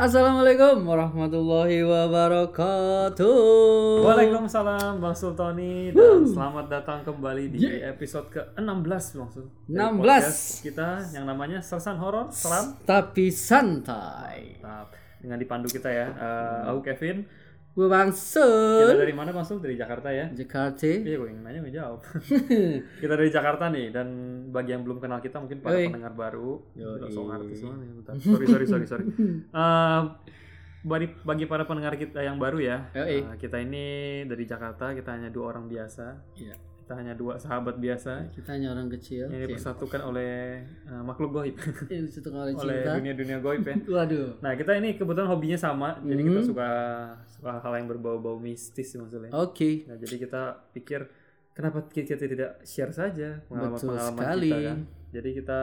Assalamualaikum warahmatullahi wabarakatuh. Waalaikumsalam Bang Sultoni dan selamat datang kembali di episode ke-16 Bang Sul. Dari 16. podcast Kita yang namanya Sersan Horor Seram. Tapi santai. Nah, dengan dipandu kita ya. Eh, aku Kevin. Gue Bang Kita dari mana Bang Sul? Dari Jakarta ya. Jakarta. Iya, gue yang nanya jawab. kita dari Jakarta nih dan bagi yang belum kenal kita mungkin para Oi. pendengar baru. Yoi. Sok artis banget ya, bentar. Sorry sorry sorry sorry. Eh, bagi bagi para pendengar kita yang baru ya, Yoi. eh, kita ini dari Jakarta, kita hanya dua orang biasa, Iya. Kita hanya dua sahabat biasa Kita hanya orang kecil. yang dipersatukan oleh eh, makhluk goib, oleh oleh dunia-dunia goib ya. Waduh. Nah kita ini kebetulan hobinya sama, jadi kita Hmm. suka suka hal yang berbau-bau mistis maksudnya. Oke. Nah jadi kita pikir kenapa kita tidak share saja pengalaman-pengalaman kita kan. Jadi kita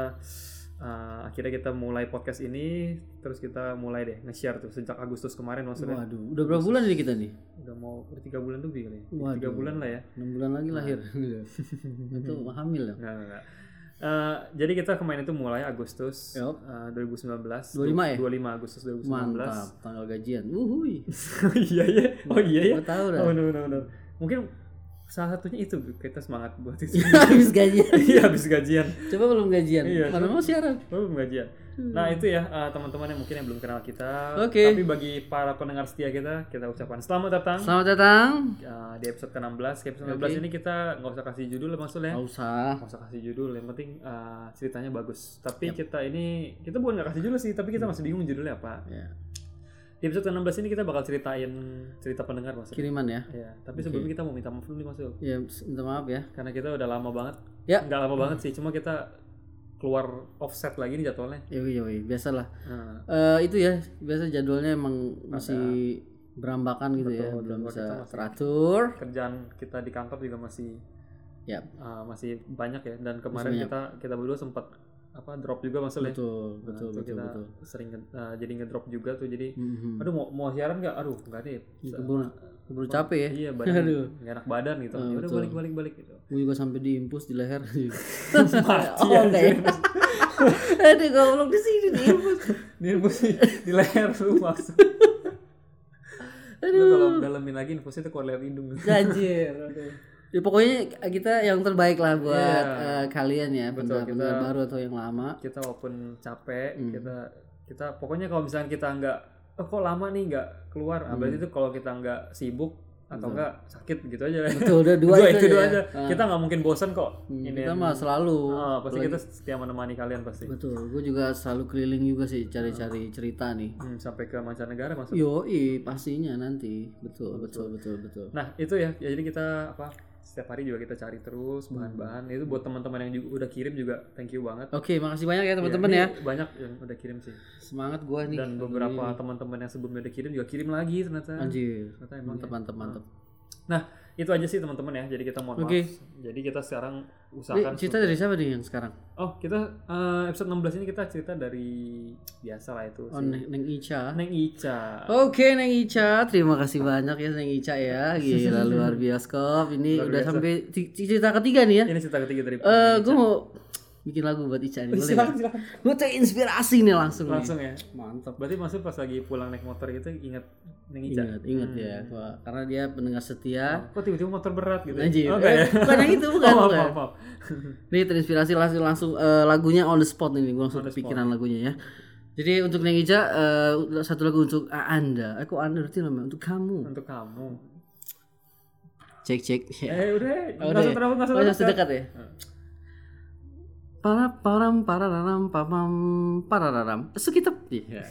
uh, akhirnya kita mulai podcast ini, terus kita mulai deh nge-share tuh sejak Agustus kemarin maksudnya. Waduh. Udah berapa bulan ini kita nih? Udah mau tiga bulan lebih kali. ya. Waduh. Tiga bulan lah ya. 6 bulan lagi lahir. Itu hamil ya. Enggak, enggak. Uh, jadi kita kemarin itu mulai Agustus Yup. uh, 2019. 25 ya? 25 Agustus 2019. Mantap. Tanggal gajian. Wuhui. oh iya ya. Oh iya ya. Gue tahu dah. Oh benar benar benar. Mungkin salah satunya itu kita semangat buat itu. Habis gajian. Iya habis gajian. Coba belum gajian. Iya. Mana mau siaran? Belum gajian. Nah itu ya uh, teman-teman yang mungkin yang belum kenal kita. Oke. Tapi bagi para pendengar setia kita, kita ucapkan selamat datang Selamat datang. uh, di episode ke-16. Di episode 16 Oke. ini kita nggak usah kasih judul lah maksudnya. Gak usah. Nggak usah kasih judul, yang penting uh, ceritanya bagus. Tapi kita ini kita bukan nggak kasih judul sih, tapi kita masih bingung judulnya apa. Ya. Di episode ke-16 ini kita bakal ceritain cerita pendengar maksudnya. Kiriman ya. Ya, tapi sebelumnya kita mau minta maaf dulu nih Mas Yul. Ya, minta maaf ya. Karena kita udah lama banget. Ya. Nggak lama banget sih, cuma kita keluar offset lagi nih jadwalnya. Yoi, yoi, biasalah. Nah, Eh itu ya, biasa jadwalnya emang masih berambakan gitu ya, Betul, belum jadwal bisa kita teratur. kerjaan kita di kantor juga masih Ya, uh, masih banyak ya dan kemarin banyak. kita kita berdua sempat apa drop juga maksudnya. betul, Nah, betul, itu betul, kita betul. sering uh, jadi ngedrop juga tuh jadi Mhm. aduh mau mau siaran nggak aduh nggak deh Keburu, keburu capek ya. iya badan Aduh. nggak enak badan gitu ya udah balik balik balik gitu Gue juga sampai diimpus di leher. Mati oh, enggak ya. Aduh, goblok di sini diimpus. ini infusnya di leher lu maksud Lu kalau dalemin lagi infusnya tuh keluar lewat hidung Anjir. aduh. Ya pokoknya kita yang terbaik lah buat Iya. eh, kalian ya, Betul, pendengar kita- baru atau yang lama. kita walaupun capek Hmm. kita kita pokoknya kalau misalnya kita nggak oh, kok lama nih nggak keluar nah, Hmm. berarti itu kalau kita nggak sibuk atau nggak sakit gitu aja Betul, udah dua, Dua itu, itu dua ya. aja Ah. kita nggak mungkin bosan kok Hmm, ini kita mah selalu. Ah, pasti kita setia menemani kalian pasti Betul, gue juga selalu keliling juga sih cari-cari cerita nih. Hmm, sampai ke mancanegara maksud Yoi, pastinya nanti. Betul, betul, betul, betul. nah itu ya ya, jadi kita apa setiap hari juga kita cari terus Hmm. bahan-bahan itu buat teman-teman yang juga udah kirim juga thank you banget Oke, makasih banyak ya teman-teman Ini ya. banyak yang udah kirim sih Semangat gua nih. dan beberapa teman-teman yang sebelumnya udah kirim juga kirim lagi ternyata Anjir. ternyata emang Mantap, mantap, mantap. Nah, itu aja sih teman-teman ya. Jadi kita mohon Oke. maaf. Jadi kita sekarang usahakan cerita dari siapa nih yang sekarang? Oh, kita eh, episode 16 ini kita cerita dari biasa lah itu Oh, si Neng, Neng Ica. Neng Ica. Oke, Neng Ica. Terima kasih banyak ya Neng Ica ya. Gila luar bioskop. Ini Luar udah biasa. sampai cerita ketiga nih ya. Ini cerita ketiga dari Eh, gue mau bikin lagu buat Ica nih. Boleh silakan silakan. Gue terinspirasi nih langsung. nih. Langsung ya. Mantap. Berarti maksud pas lagi pulang naik motor gitu ingat Neng Ica. Ingat, ingat ya. Wah, karena dia pendengar setia. Kok tiba-tiba motor berat gitu? Anjir. Oh, enggak ya? Eh, bukan yang itu, bukan, Oh, maaf, bukan. maaf. Ini terinspirasi langsung langsung eh, lagunya on the spot ini. Gue langsung kepikiran lagunya ya. Jadi untuk Neng Ica eh, satu lagu untuk Anda. Aku Anda berarti namanya untuk kamu. Untuk kamu. Cek cek. Ya. Eh, udah. Oh, Enggak usah udah. terlalu enggak usah Oh, terlalu sedekat ya. Hmm. Para param pararam pamam parararam. Sekitar. Iya.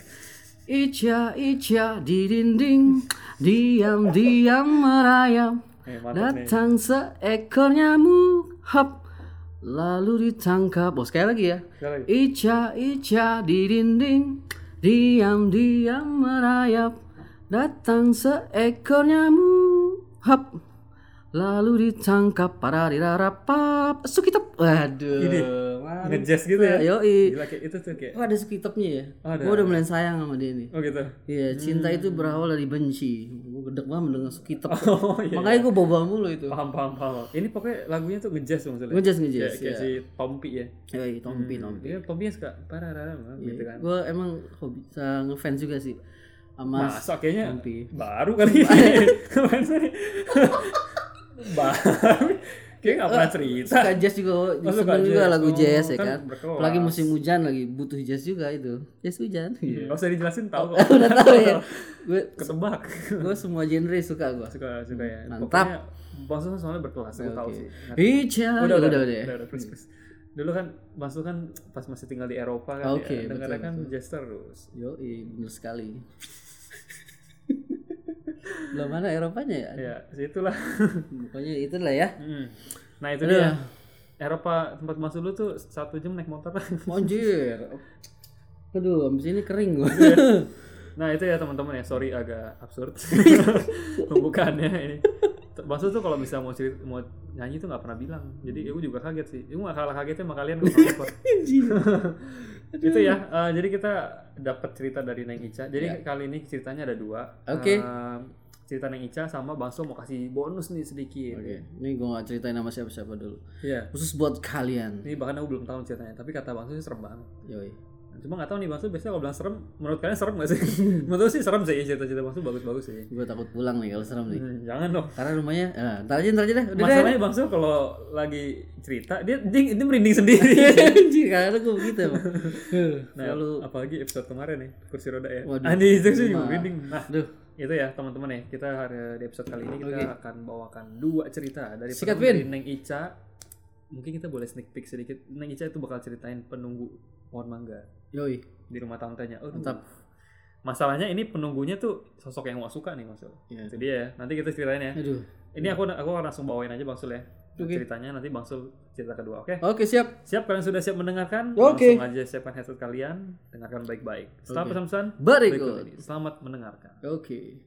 Ica Ica di dinding diam diam merayap Eh, nih. datang seekor nyamuk. Hop. Lalu ditangkap. Oh sekali lagi ya. Sekali. Ica Ica di dinding diam diam merayap. Datang seekor nyamuk. Hop lalu ditangkap para dirarapap sukitep waduh Ini. Ngejazz gitu ya. yoi Gila kayak itu tuh kayak. Oh, ada sukitepnya ya Oh, ada. gue udah mulai sayang sama dia nih Oh gitu. Iya, cinta itu berawal dari benci. Gue gedek banget mendengar kitep. Oh iya. Makanya gue bawa mulu itu. Paham paham paham. Ini pokoknya lagunya tuh ngejazz maksudnya. Ngejazz Kayak, ngejazz. kayak Ya. si Tompi ya. Yoi, Tompi Tompi. Iya, Tompi suka parah gitu kan. Gue emang hobi bisa ngefans juga sih sama Masa kayaknya Tompi. baru kali baru kayak nggak pernah cerita Suka jazz juga, Oh, seneng juga jazz. lagu Oh, jazz ya kan kan. berkelas. Apalagi musim hujan lagi butuh jazz juga itu. Jazz hujan. Iya. nggak usah dijelasin tahu kok Udah tahu ya. Gue ketebak gue semua genre suka gue. suka suka ya Mantap. Sul soalnya berkelas aku tahu sih udah udah udah, udah, udah. udah, please, please. dulu kan Sul kan pas masih tinggal di Eropa kan Oke, ya, dengarnya kan jazz terus Yo, bener sekali. Belum mana Eropanya ya? ya situlah Pokoknya itulah ya. Hmm. nah itu Aduh. dia Eropa tempat Sul dulu tuh satu jam naik motor Anjir. Aduh, abis ini kering gua. Nah itu ya teman-teman ya, sorry agak absurd pembukaannya ini. Maksud tuh kalau bisa mau cerita, mau nyanyi tuh nggak pernah bilang. Jadi aku juga kaget sih. Aku nggak kalah kagetnya sama kalian. itu ya. eh, jadi kita dapat cerita dari Neng Ica. Jadi kali ini ceritanya ada dua. Ya. Oke. Eh, cerita Neng Ica sama Bang Sul mau kasih bonus nih sedikit. Oke, ini gua gak ceritain nama siapa-siapa dulu. Iya. Khusus buat kalian. Ini bahkan aku belum tahu ceritanya. Tapi kata Bang sih serem banget. Yoi. Cuma nggak tahu nih Bang Sul biasanya kalau bilang serem, menurut kalian serem nggak sih? menurut sih serem sih cerita-cerita Bang Sul bagus-bagus sih. Gue takut pulang nih kalau serem nih. Hmm, jangan dong. Karena rumahnya, ah, ntar aja, ntar aja deh. Udah deh. Masalahnya Bang Sul kalau lagi cerita dia dia, dia merinding sendiri. Anjir, karena gue begitu emang. nah, Selalu, apalagi episode kemarin nih kursi roda ya. Waduh. Andi itu sih merinding. Nah, aduh, itu ya teman-teman ya. Kita hari di episode kali ini kita akan bawakan dua cerita dari Sikat, Neng Ica. Mungkin kita boleh sneak peek sedikit. Neng Ica itu bakal ceritain penunggu pohon mangga yoi, di rumah tantenya. Oh, mantap. Masalahnya ini penunggunya tuh sosok yang gak suka nih Mas Sul. Iya. Itu dia ya. Nanti kita ceritain ya. Aduh, Ini aku aku langsung bawain aja Bang Sul ya. Oke. Ceritanya nanti Bang Sul cerita kedua, oke? oke siap. Siap kalian sudah siap mendengarkan? Oke. Langsung aja siapkan headset kalian, dengarkan baik-baik. Setelah Oke. pesan-pesan Berikut. ini, selamat mendengarkan. Oke.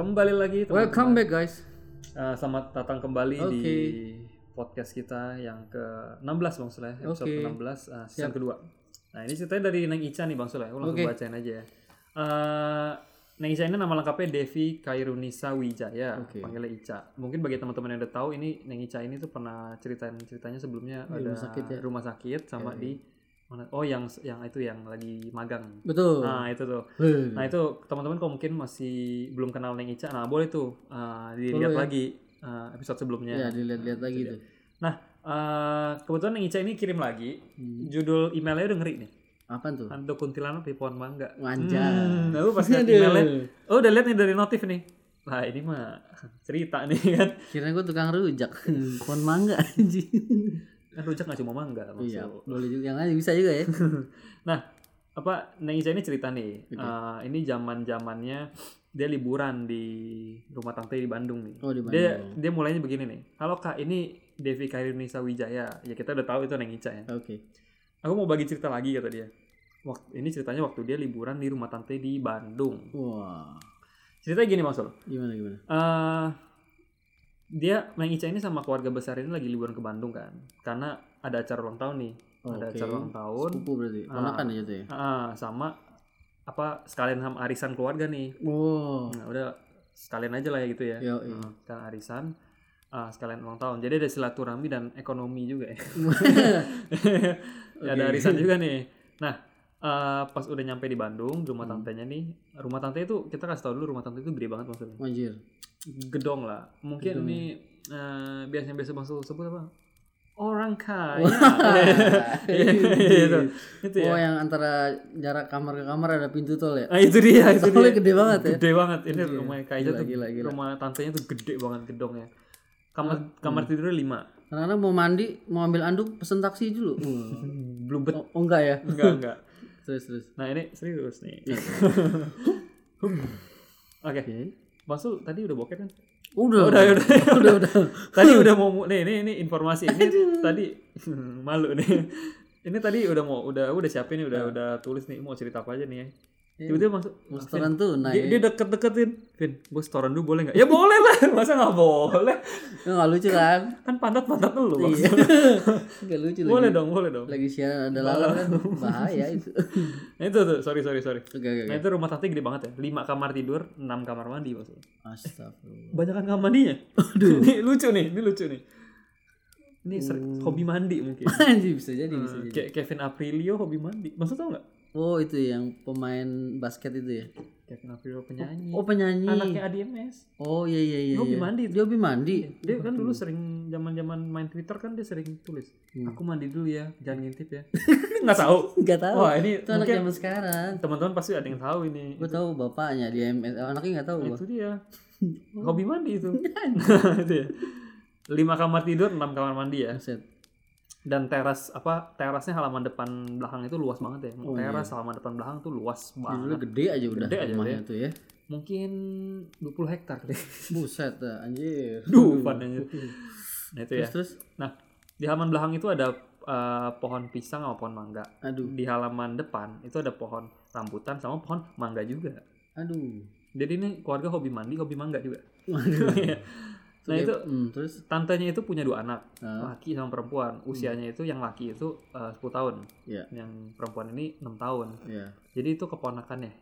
Kembali lagi teman-teman. Welcome back guys. Eh, selamat datang kembali Oke. di podcast kita yang ke-16 Bang Sul ya, episode Oke. ke-16 uh, season kedua. Nah, ini ceritanya dari Neng Ica nih Bang Sul ya. Aku langsung Oke. bacain aja ya. Eh, Neng Ica ini nama lengkapnya Devi Kairunisa Wijaya, Oke. panggilnya Ica. Mungkin bagi teman-teman yang udah tahu ini Neng Ica ini tuh pernah ceritain ceritanya sebelumnya Di ada rumah sakit ya? rumah sakit sama di mana? Oh, yang yang itu yang lagi magang. Betul. Nah, itu tuh. Heh. Nah itu teman-teman kalau mungkin masih belum kenal Neng Ica, nah boleh tuh uh, dilihat Boleh ya. lagi uh, episode sebelumnya. ya dilihat-lihat lagi tuh. Nah uh, kebetulan Neng Ica ini kirim lagi Hmm. judul emailnya udah ngeri nih. Apaan tuh? Hantu kuntilanak di pohon mangga. Wanjar. Hmm, aku pas lihat emailnya, oh udah lihat nih dari notif nih. Nah ini mah cerita nih kan. Kira gue tukang rujak. Pohon mangga anjing. Kan rujak nggak cuma mangga Iya, maksud. boleh juga. Yang lain bisa juga ya. Nah apa Neng Ica ini cerita nih. Uh, ini zaman zamannya dia liburan di rumah tante di Bandung nih. Oh, di Bandung. Dia dia mulainya begini nih. Halo kak, ini Devi Kairunisa Wijaya. Ya kita udah tahu itu Neng Ica ya. Oke. Aku mau bagi cerita lagi kata dia. Waktu ini ceritanya waktu dia liburan di rumah tante di Bandung. Wah. Ceritanya gini Mas Sul. Gimana gimana? Eh, dia Neng Ica ini sama keluarga besar ini lagi liburan ke Bandung kan. Karena ada acara ulang tahun nih. Ada Oke. acara ulang tahun. Sepupu berarti. Ponakan aja tuh ya. Ah, sama apa sekalian sama arisan keluarga nih. Wow. Nah, udah sekalian aja lah ya gitu ya. Yo, iya. Nah, sekalian arisan, ah, sekalian ulang tahun. Jadi ada silaturahmi dan ekonomi juga ya. Ya, ada arisan juga nih. Nah, eh, pas udah nyampe di Bandung, rumah Hmm. tantenya nih, rumah tante itu kita kasih tau dulu rumah tante itu gede banget maksudnya. Anjir. Gedong lah. Mungkin Gedong. ini eh, biasanya biasa bang Sul sebut apa? Orang kaya. itu, itu ya. Oh yang antara jarak kamar ke kamar ada pintu tol ya? Nah, itu dia, itu Tolnya dia. gede banget ya? Gede banget. Ini Gila. rumah Kak Ica Gila, tuh gila, gila. rumah tantenya tuh gede banget gedongnya. Kamar Hmm. kamar tidurnya lima. Kadang-kadang mau mandi, mau ambil anduk, pesen taksi dulu. Wah. Belum bet. Oh, oh enggak ya? Enggak, enggak. Terus terus. Nah, ini serius nih. Iya. Oke. Oke. Maksud tadi udah bokep kan? Udah, Udah, udah. udah, udah. tadi udah mau nih nih ini informasi ini tadi malu nih. Ini tadi udah mau udah udah siapin nih udah udah tulis nih mau cerita apa aja nih ya. Tiba-tiba masuk setoran tuh, nah dia, dia deket-deketin Vin, gue setoran dulu boleh nggak? Ya boleh lah, masa nggak boleh? nggak lucu kan? Kan pantat-pantat lu Iya. Nggak lucu Boleh lagi. dong, boleh dong. Lagi siaran ada lalat kan bahaya itu. Nah itu tuh, sorry sorry sorry. Oke oke. Nah itu rumah tante gede banget ya, 5 kamar tidur, 6 kamar mandi maksudnya. Astagfirullah. Banyakan kamar mandinya. ini lucu nih, ini lucu nih. Ini sering- hobi mandi mungkin. Bisa jadi bisa Hmm, jadi. Kevin Aprilio hobi mandi. Maksud tau nggak? Oh itu yang pemain basket itu ya? Kevin Aprilio penyanyi. Oh penyanyi. Anaknya ADMS. Oh iya iya iya. Dia hobi iya. mandi Dia hobi mandi. Dia kan dulu sering zaman-zaman main Twitter kan dia sering tulis, Hmm. "Aku mandi dulu ya, jangan ngintip ya." Nggak tahu. Gak tahu. Wah, ini itu anak mungkin zaman sekarang. teman-teman pasti ada yang tahu ini. Gue tahu bapaknya di MS. Anaknya nggak tahu gua. Itu dia. Hobi mandi itu. itu ya. Lima kamar tidur, enam kamar mandi ya. Buset. Dan teras apa terasnya halaman depan belakang itu luas banget ya. Oh, Teras halaman depan belakang tuh luas Dulu banget. gede aja udah Gede aja rumahnya ya. tuh ya. Mungkin 20 hektar deh. Buset dah, anjir. Duh, aja. Nah itu ya. Terus terus Nah, di halaman belakang itu ada eh, pohon pisang sama pohon mangga. aduh Di halaman depan itu ada pohon rambutan sama pohon mangga juga. aduh. Jadi ini keluarga hobi mandi, hobi mangga juga. Nah itu Hmm, terus tantenya itu punya dua anak, Ah. laki sama perempuan. Usianya itu yang laki itu eh, 10 tahun, Iya. yang perempuan ini 6 tahun. ya. Jadi itu keponakannya,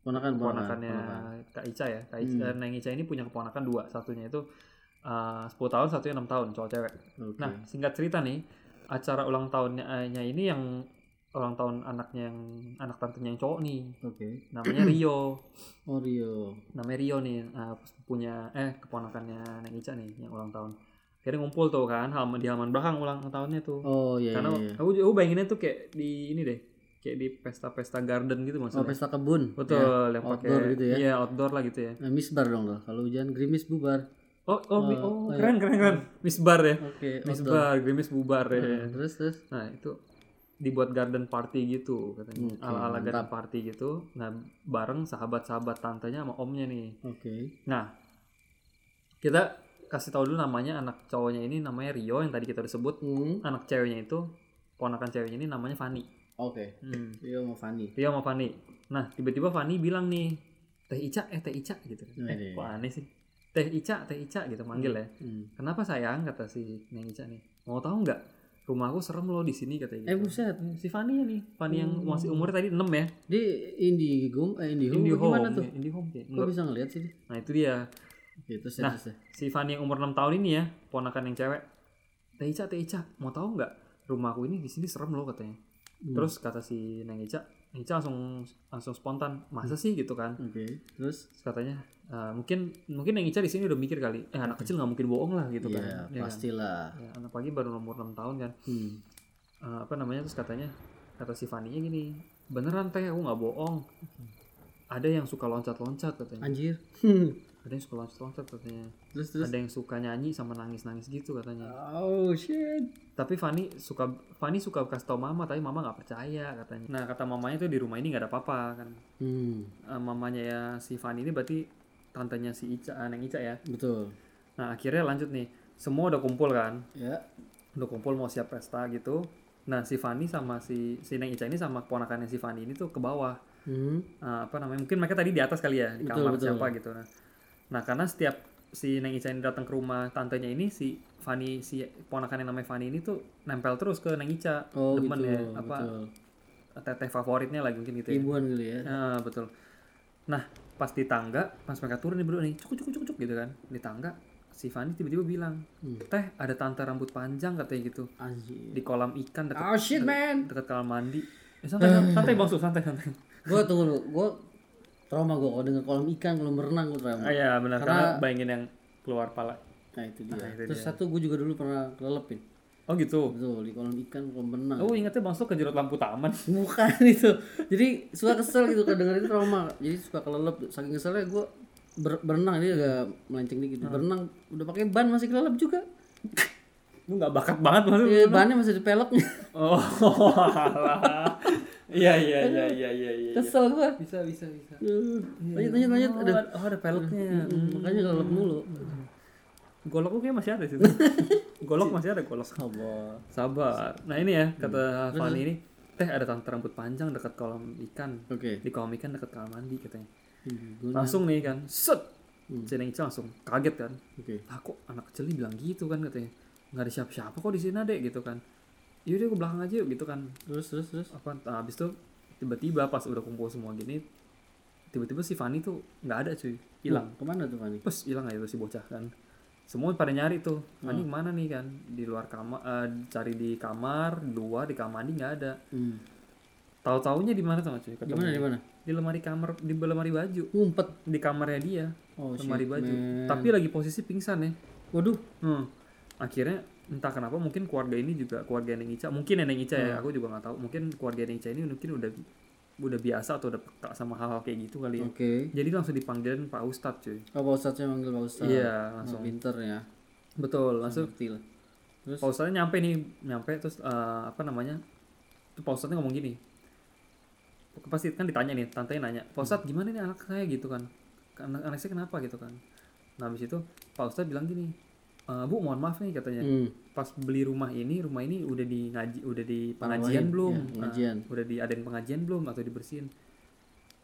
Ponakan keponakannya ponakan. Kak Ica ya. Kak Ica, Hmm. Neng Ica ini punya keponakan dua, satunya itu eh, 10 tahun, satunya 6 tahun, cowok cewek. Oke. Nah, singkat cerita nih, acara ulang tahunnya nya ini yang ulang tahun anaknya yang anak tantenya yang cowok nih, Oke. namanya Rio. Oreo. namanya Rio nih eh, punya eh keponakannya Neng Ica nih yang ulang tahun akhirnya ngumpul tuh kan halaman di halaman belakang ulang tahunnya tuh Oh iya karena iya. iya. aku aku bayanginnya tuh kayak di ini deh kayak di pesta-pesta garden gitu Oh maksudnya pesta kebun. betul Ya. yang pakai Outdoor gitu ya. iya outdoor lah gitu ya Nah, misbar dong loh. Kalau hujan gerimis bubar. oh oh, mi- Oh, oh, iya. keren keren keren misbar ya Oke. outdoor. misbar gerimis bubar ya Nah, terus terus. nah itu dibuat garden party gitu katanya Oke, ala ala garden party gitu nah bareng sahabat-sahabat tantenya sama omnya nih Oke. Nah, kita kasih tahu dulu namanya anak cowoknya ini namanya Rio yang tadi kita udah sebut. Hmm. Anak ceweknya itu ponakan ceweknya ini namanya Fanny. Oke. Hmm. Rio sama Fanny. Rio sama Fanny. Nah, tiba-tiba Fanny bilang nih, Teh Ica, eh Teh Ica gitu. Nah, Eh, kok aneh sih. Teh Ica, Teh Ica gitu manggil ya. Hmm. Kenapa sayang kata si Neng Ica nih. Mau tahu nggak? Rumahku serem loh di sini katanya Eh gitu. buset. Si Fanny ya nih, Fanny yang Oh. masih umurnya tadi 6 ya. Di Indihome, eh Indihome, Indie apa gimana Home, tuh? ya, Indie Home kayak. Kok bisa ngeliat sih? Nah, itu dia. Ya, Nah. terus ya. si Fanny yang umur 6 tahun ini ya, ponakan yang cewek. Teh Ica, Teh Ica, mau tahu nggak? Rumahku ini di sini serem loh katanya. Hmm. Terus kata si Neng Ica, Ica langsung langsung spontan, masa sih gitu kan? Oke, terus Terus katanya, "Eh, mungkin mungkin Neng Ica di sini udah mikir kali, eh anak kecil nggak mungkin bohong lah gitu Iya, kan? Ya kan? pastilah. Ya, anak pagi baru umur 6 tahun kan. Hmm. Eh, apa namanya terus katanya, kata si Fanny gini, beneran teh aku nggak bohong. Ada yang suka loncat-loncat katanya. Anjir. Ada yang suka loncat-loncat katanya. terus terus. Ada yang suka nyanyi sama nangis-nangis gitu katanya. Oh shit. tapi Fani suka Fani suka kasih tau mama tapi mama nggak percaya katanya nah kata mamanya tuh di rumah ini nggak ada apa-apa kan Hmm, Eh, mamanya ya si Fani ini berarti tantenya si Ica eh, Neng Ica ya betul. nah akhirnya lanjut nih semua udah kumpul kan Ya. udah kumpul mau siap pesta gitu nah si Fani sama si si Neng Ica ini sama keponakannya si Fani ini tuh ke bawah Hmm. Eh, apa namanya mungkin mereka tadi di atas kali ya di Betul, kamar betul. siapa gitu nah nah karena setiap si Neng Ica ini datang ke rumah tantenya ini si Fani si ponakan yang namanya Fani ini tuh nempel terus ke Neng Ica Oh demen gitu. ya apa betul. teteh favoritnya lagi mungkin gitu ya Ibuan kali ya. Nah, betul nah pas di tangga pas mereka turun nih berdua nih cuk cuk cuk cuk gitu kan di tangga si Fani tiba-tiba bilang Hmm. teh ada tante rambut panjang katanya gitu Anjir. di kolam ikan dekat Oh shit man. dekat kamar mandi eh, santai santai, santai bang Su, santai santai Gua tunggu dulu. Gua trauma gua kalau dengar kolam ikan kalau berenang gua trauma. ah ya benar karena, Karena- bayangin yang keluar pala Nah itu dia. Nah, itu Terus dia. satu gue juga dulu pernah kelelepin. oh gitu Betul di kolam ikan kolam berenang. oh ingatnya bang Su kejerut lampu taman Bukan itu. Jadi suka kesel gitu kalau denger itu trauma. Jadi suka kelelep. Saking keselnya gue ber- berenang ini agak melenceng dikit. Berenang udah pakai ban masih kelelep juga. lu nggak bakat banget maksudnya Iya, bannya masih di peleknya. oh alah. Iya iya iya iya iya iya. Kesel gua. Bisa bisa bisa. Aduh. Lanjut lanjut lanjut. Oh, Aduh. ada, oh, ada peleknya. Hmm, Makanya kelelep mulu. Golok lu kayak masih ada sih. golok masih ada golok. Sabar. Sabar. Nah ini ya kata Fani ini, teh ada tante rambut panjang dekat kolam ikan. Oke. Di kolam ikan dekat kamar mandi katanya. Hmm, Langsung nih kan, set. Hmm. Si Neng Ica langsung kaget kan. Oke. Ah kok anak kecil bilang gitu kan katanya. Nggak ada siapa-siapa kok di sini dek gitu kan. Yaudah ke belakang aja yuk gitu kan. Terus terus terus. Apa nah, habis itu tiba-tiba pas udah kumpul semua gini tiba-tiba si Fani tuh nggak ada cuy hilang Oh, ke mana tuh Fani? Pas hilang aja tuh si bocah kan. Semua pada nyari tuh. Fani ke mana nih kan? Di luar kamar, eh, cari di kamar, di luar di kamar mandi nggak ada. Hmm. Tahu-taunya di mana tuh cuy? Di mana di mana? Di lemari kamar, di lemari baju, Ngumpet. di kamarnya dia, Oh lemari shit, baju. man. Tapi lagi posisi pingsan ya. Waduh. Hmm. Akhirnya entah kenapa mungkin keluarga ini juga keluarga Neng Ica, mungkin Neng Ica ya, aku juga nggak tahu. Mungkin keluarga Neng Ica ini mungkin udah udah biasa atau udah peka sama hal-hal kayak gitu kali ya. Oke. Jadi langsung dipanggilin Pak Ustadz cuy. Oh, Pak Ustadznya manggil Pak Ustadz. Iya, Langsung pinter ya. Betul, langsung Ngerti lah. Terus? Pak Ustadznya nyampe nih, nyampe terus eh, apa namanya? Tuh Pak Ustadznya ngomong gini. Pasti kan ditanya nih, tantenya nanya, Pak Ustadz gimana nih anak saya gitu kan? Anak, anak saya kenapa gitu kan? Nah habis itu Pak Ustadz bilang gini, "E, Bu mohon maaf nih katanya, Hmm. pas beli rumah ini, rumah ini udah di ngaji, udah di pengajian belum? ya, pengajian. Nah, udah diadain pengajian belum atau dibersihin?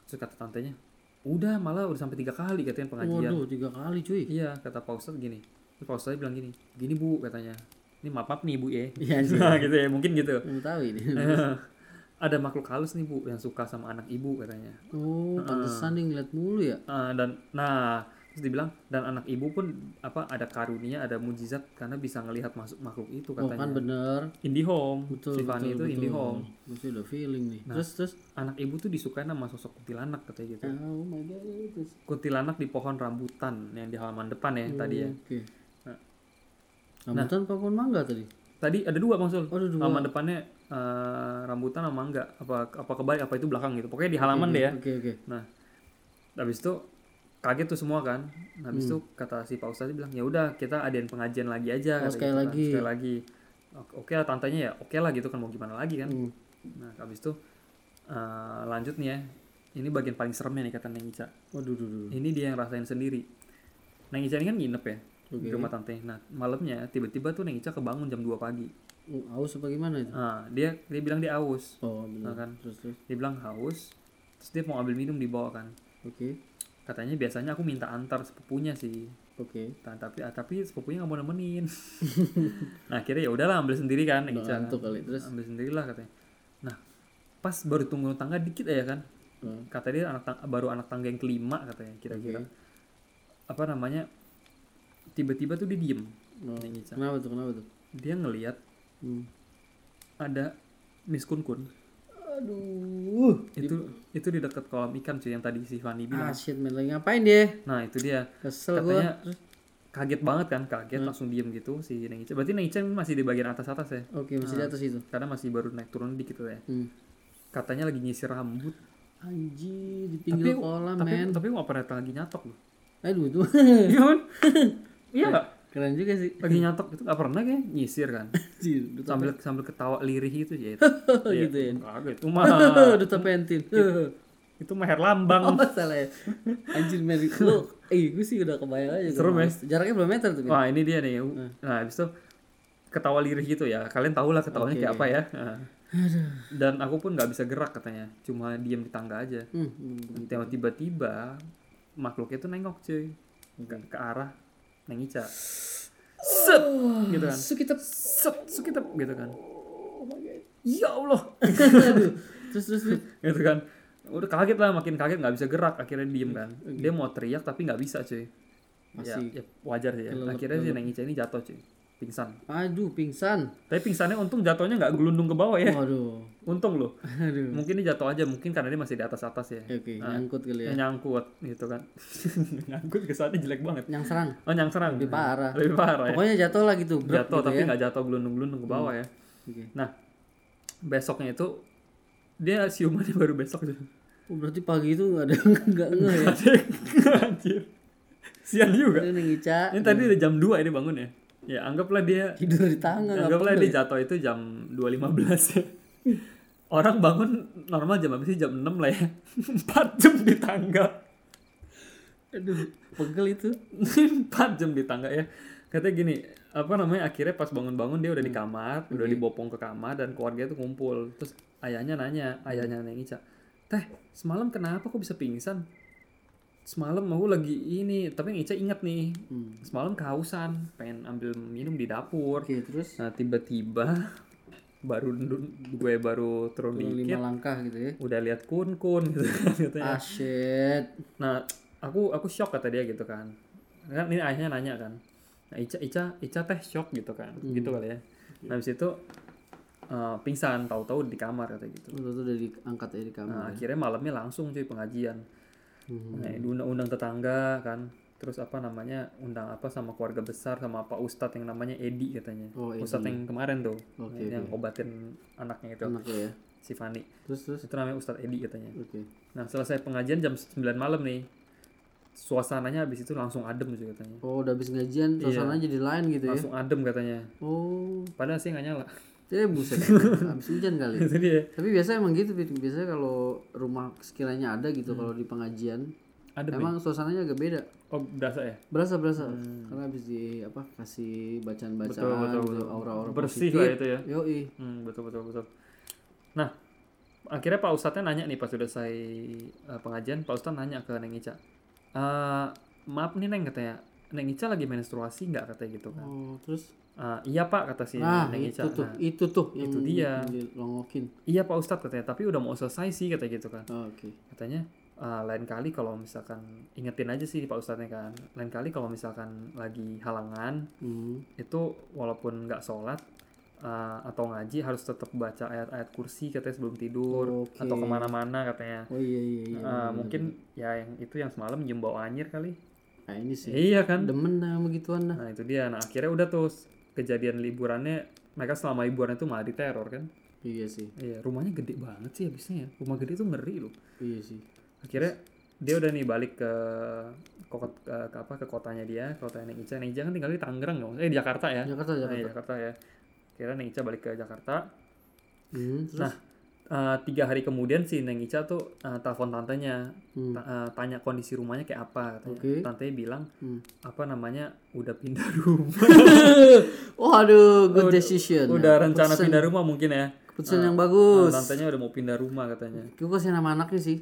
Terus kata tantenya, udah malah udah sampai tiga kali katanya pengajian. Waduh, tiga kali cuy. Iya, kata Pak Ustadz gini. Terus Pak Ustadz bilang gini, gini bu katanya. Ini maaf maaf nih bu ya. Iya anjir. Nah gitu ya, mungkin gitu. Mau tahu ini. Ada makhluk halus nih bu yang suka sama anak ibu katanya. Oh, pantesan dia ngeliat mulu ya. Ah, dan nah terus dibilang dan anak ibu pun apa ada karunia ada mujizat karena bisa ngelihat masuk makhluk itu Oh kan katanya. bener. Indihome, Betul, betul, itu betul. Indihome. Masih udah feeling nih. Nah. Terus terus. Anak ibu tuh disukai sama sosok kuntilanak katanya gitu. Oh my god. Terus. Kuntilanak di pohon rambutan yang di halaman depan ya tadi ya. Oke. Nah. Rambutan apa pohon mangga tadi? Tadi ada dua Sul. Oh, ada dua. Halaman depannya eh, rambutan sama enggak? Apa apa kebalik apa itu belakang gitu. Pokoknya di halaman deh ya. Oke oke. Nah, habis itu kaget tuh semua kan. Nah, habis itu kata si Pak Ustadz bilang, "Ya udah, kita adain pengajian lagi aja." Oh, kata sekali gitu kan. lagi. Sekali lagi. Oke lah tantanya ya. Oke lah gitu kan mau gimana lagi kan. Hmm. Nah, habis itu eh, lanjut nih ya. Ini bagian paling seremnya nih kata Neng Ica. Waduh, duh, duh. Ini dia yang rasain sendiri. Neng Ica ini kan nginep ya Oke. di rumah tante. Nah, malamnya tiba-tiba tuh Neng Ica kebangun jam 2 pagi. Oh, Aus apa gimana itu? Nah, dia dia bilang dia aus. Oh, Nah, kan. Terus terus. Dia bilang haus. Terus dia mau ambil minum dibawa kan. Oke. Katanya biasanya aku minta antar sepupunya sih. Oke. Nah, tapi ah, tapi sepupunya nggak mau nemenin. nah, akhirnya ya udahlah ambil sendiri kan ngantuk kali. Terus. Ambil sendirilah katanya. Nah, pas baru tunggu tangga dikit aja kan. Hmm. Kata dia anak tang- baru anak tangga yang kelima katanya kira-kira. Oke. Apa namanya? Tiba-tiba tuh dia diem. Oh, Ica. Kenapa tuh? Kenapa tuh? Dia ngelihat Hmm. ada Miss Kun Kun. Aduh. Itu itu di dekat kolam ikan cuy yang tadi si Fani bilang. Ah shit, men lagi ngapain dia? Nah, itu dia. Kesel Katanya- gua. Kaget banget kan, kaget langsung diem gitu si Neng Ica. Berarti Neng Ica masih di bagian atas-atas ya. Oke, masih di atas itu. Karena masih baru naik turun dikit tuh ya. Hmm. Katanya lagi nyisir rambut. Anjir, di Tapi pinggir kolam, tapi men. tapi nggak pernah lagi nyatok loh. Aduh, itu Iya kan? Iya? Keren juga sih. Lagi nyatok itu nggak pernah kayak nyisir kan. Sambil sambil ketawa lirih gitu ya. gitu ya. Kaget. Itu mah duta pentil. itu mah Herlambang. Oh, salah ya. Anjir, men. Lu, eh, gue sih udah kebayang aja. Seru, males. Jaraknya berapa meter tuh? Wah, ini dia nih. Nah, habis itu ketawa lirih gitu ya. Kalian tahu lah ketawanya kayak apa ya. Nah. Dan aku pun nggak bisa gerak katanya. Cuma diem di tangga aja. Hmm, hmm. Tiba- Tiba-tiba makhluknya tuh nengok cuy ke arah Neng Ica. Set gitu kan. Su kita Set, sekitep gitu kan. Oh my god. Ya Allah. Terus terus gitu kan. Udah kaget lah, makin kaget nggak bisa gerak. Akhirnya diem kan. Dia mau teriak tapi nggak bisa cuy. Ya, Masih ya wajar sih ya. Akhirnya si Neng Ica ini jatuh cuy. Pingsan. Aduh, pingsan. Tapi pingsannya untung jatuhnya nggak gelundung ke bawah ya. Waduh. Untung loh. Aduh. Mungkin dia jatuh aja, mungkin karena dia masih di atas atas ya. Oke, nyangkut kali ya. Yang nyangkut gitu kan. nyangkut kesannya jelek banget. Yang serang. Oh nyang serang. Lebih parah. Lebih parah ya. Pokoknya jatuh lah gitu, Jatuh gitu tapi ya. nggak jatuh gelundung-gelundung ke bawah ya. Oke. Nah besoknya itu dia siumannya baru besok tuh. Oh, berarti pagi itu nggak ada nggak ngeh ya. Anjir. Siang juga. Ini Ini tadi udah jam 2 ini bangun ya. Ya anggaplah dia tidur di tangan apa anggaplah dia jatuh itu jam 2.15 ya. orang bangun normal jam apa sih jam 6 lah ya. 4 jam di tangga. Aduh, pegel itu. 4 jam di tangga ya. Katanya gini apa namanya akhirnya pas bangun-bangun dia udah di kamar udah dibopong ke kamar dan keluarga itu kumpul. Terus ayahnya nanya ayahnya nanya Ica teh semalam kenapa kok bisa pingsan semalam aku lagi ini tapi Ica ingat nih semalam kehausan pengen ambil minum di dapur Oke, terus nah tiba-tiba baru gue baru turun dikit lima langkah gitu ya. udah lihat kun kun gitu kan katanya Ah shit. Nah, aku aku shock kata dia gitu kan. Kan ini ayahnya nanya kan. Nah, Ica Ica Ica teh shock gitu kan. Gitu kali ya. Nah, habis itu eh, pingsan tahu-tahu di kamar kata gitu. Itu tuh udah diangkat ya di kamar. Nah, akhirnya malamnya langsung cuy pengajian. Hmm. Nah, diundang-undang tetangga kan. Terus apa namanya? Undang apa sama keluarga besar sama Pak Ustadz yang namanya Edi katanya. Oh, Edi. Ustadz yang kemarin tuh. Oke, yang obatin anaknya itu Enak ya. si Fani. Terus terus. Itu namanya Ustadz Edi katanya. Oke. Nah selesai pengajian jam 9 malam nih Suasananya habis itu langsung adem sih katanya Oh, udah habis ngajian, suasana jadi lain gitu ya. Langsung adem katanya Oh, Padahal sih nggak nyala ya buset. habis hujan kali. Dia Tapi biasa emang gitu. Biasanya kalau rumah sekiranya ada gitu kalau di pengajian, Adem emang suasananya agak beda. Oh berasa ya Berasa berasa. Karena habis di apa kasih bacaan-bacaan gitu, aura-aura Bersih positif. lah itu ya Yoi. hmm, Betul betul betul Nah Akhirnya Pak Ustadznya nanya nih pas sudah selesai eh, pengajian Pak Ustadz nanya ke Neng Ica "Eh, Maaf nih Neng katanya Neng Ica lagi menstruasi nggak katanya gitu kan Oh, terus "Eh, Iya Pak kata si nah Neng itu Ica tuh, Nah, itu tuh yang itu dia. dilongokin. Iya Pak Ustadz katanya Tapi udah mau selesai sih katanya gitu kan Oh, Oke. katanya "Ah, lain kali kalau misalkan ingetin aja sih Pak Ustadznya kan lain kali kalau misalkan lagi halangan Hmm. itu walaupun nggak sholat ah, atau ngaji harus tetap baca ayat-ayat kursi katanya sebelum tidur Oke. atau ke mana-mana katanya Oh iya iya iya. Ah, mungkin ya yang itu yang semalam nyium bau anjir kali Nah, ini sih. iya kan Demen sama begituan dah. nah itu dia nah akhirnya udah tuh kejadian liburannya mereka selama liburan itu malah diteror kan? Iya sih. iya rumahnya gede banget sih habisnya ya. Rumah gede tuh ngeri loh. Iya sih. akhirnya dia udah nih balik ke ke, ke, ke apa ke kotanya dia kotanya Neng Ica. Neng Ica kan tinggal di Tangerang dong. Eh di Jakarta ya. Jakarta Nah, Jakarta. iya, Jakarta ya. Kira Neng Ica balik ke Jakarta. Hmm, terus? Nah eh, tiga hari kemudian si Neng Ica tuh eh, telepon tantenya Hmm. Ta- eh, tanya kondisi rumahnya kayak apa katanya Oke. tantenya bilang Hmm. apa namanya udah pindah rumah Oh aduh, good decision. udah rencana pindah rumah mungkin ya Keputusan yang Nah, bagus. tantenya udah mau pindah rumah katanya Gue kasih nama anaknya sih.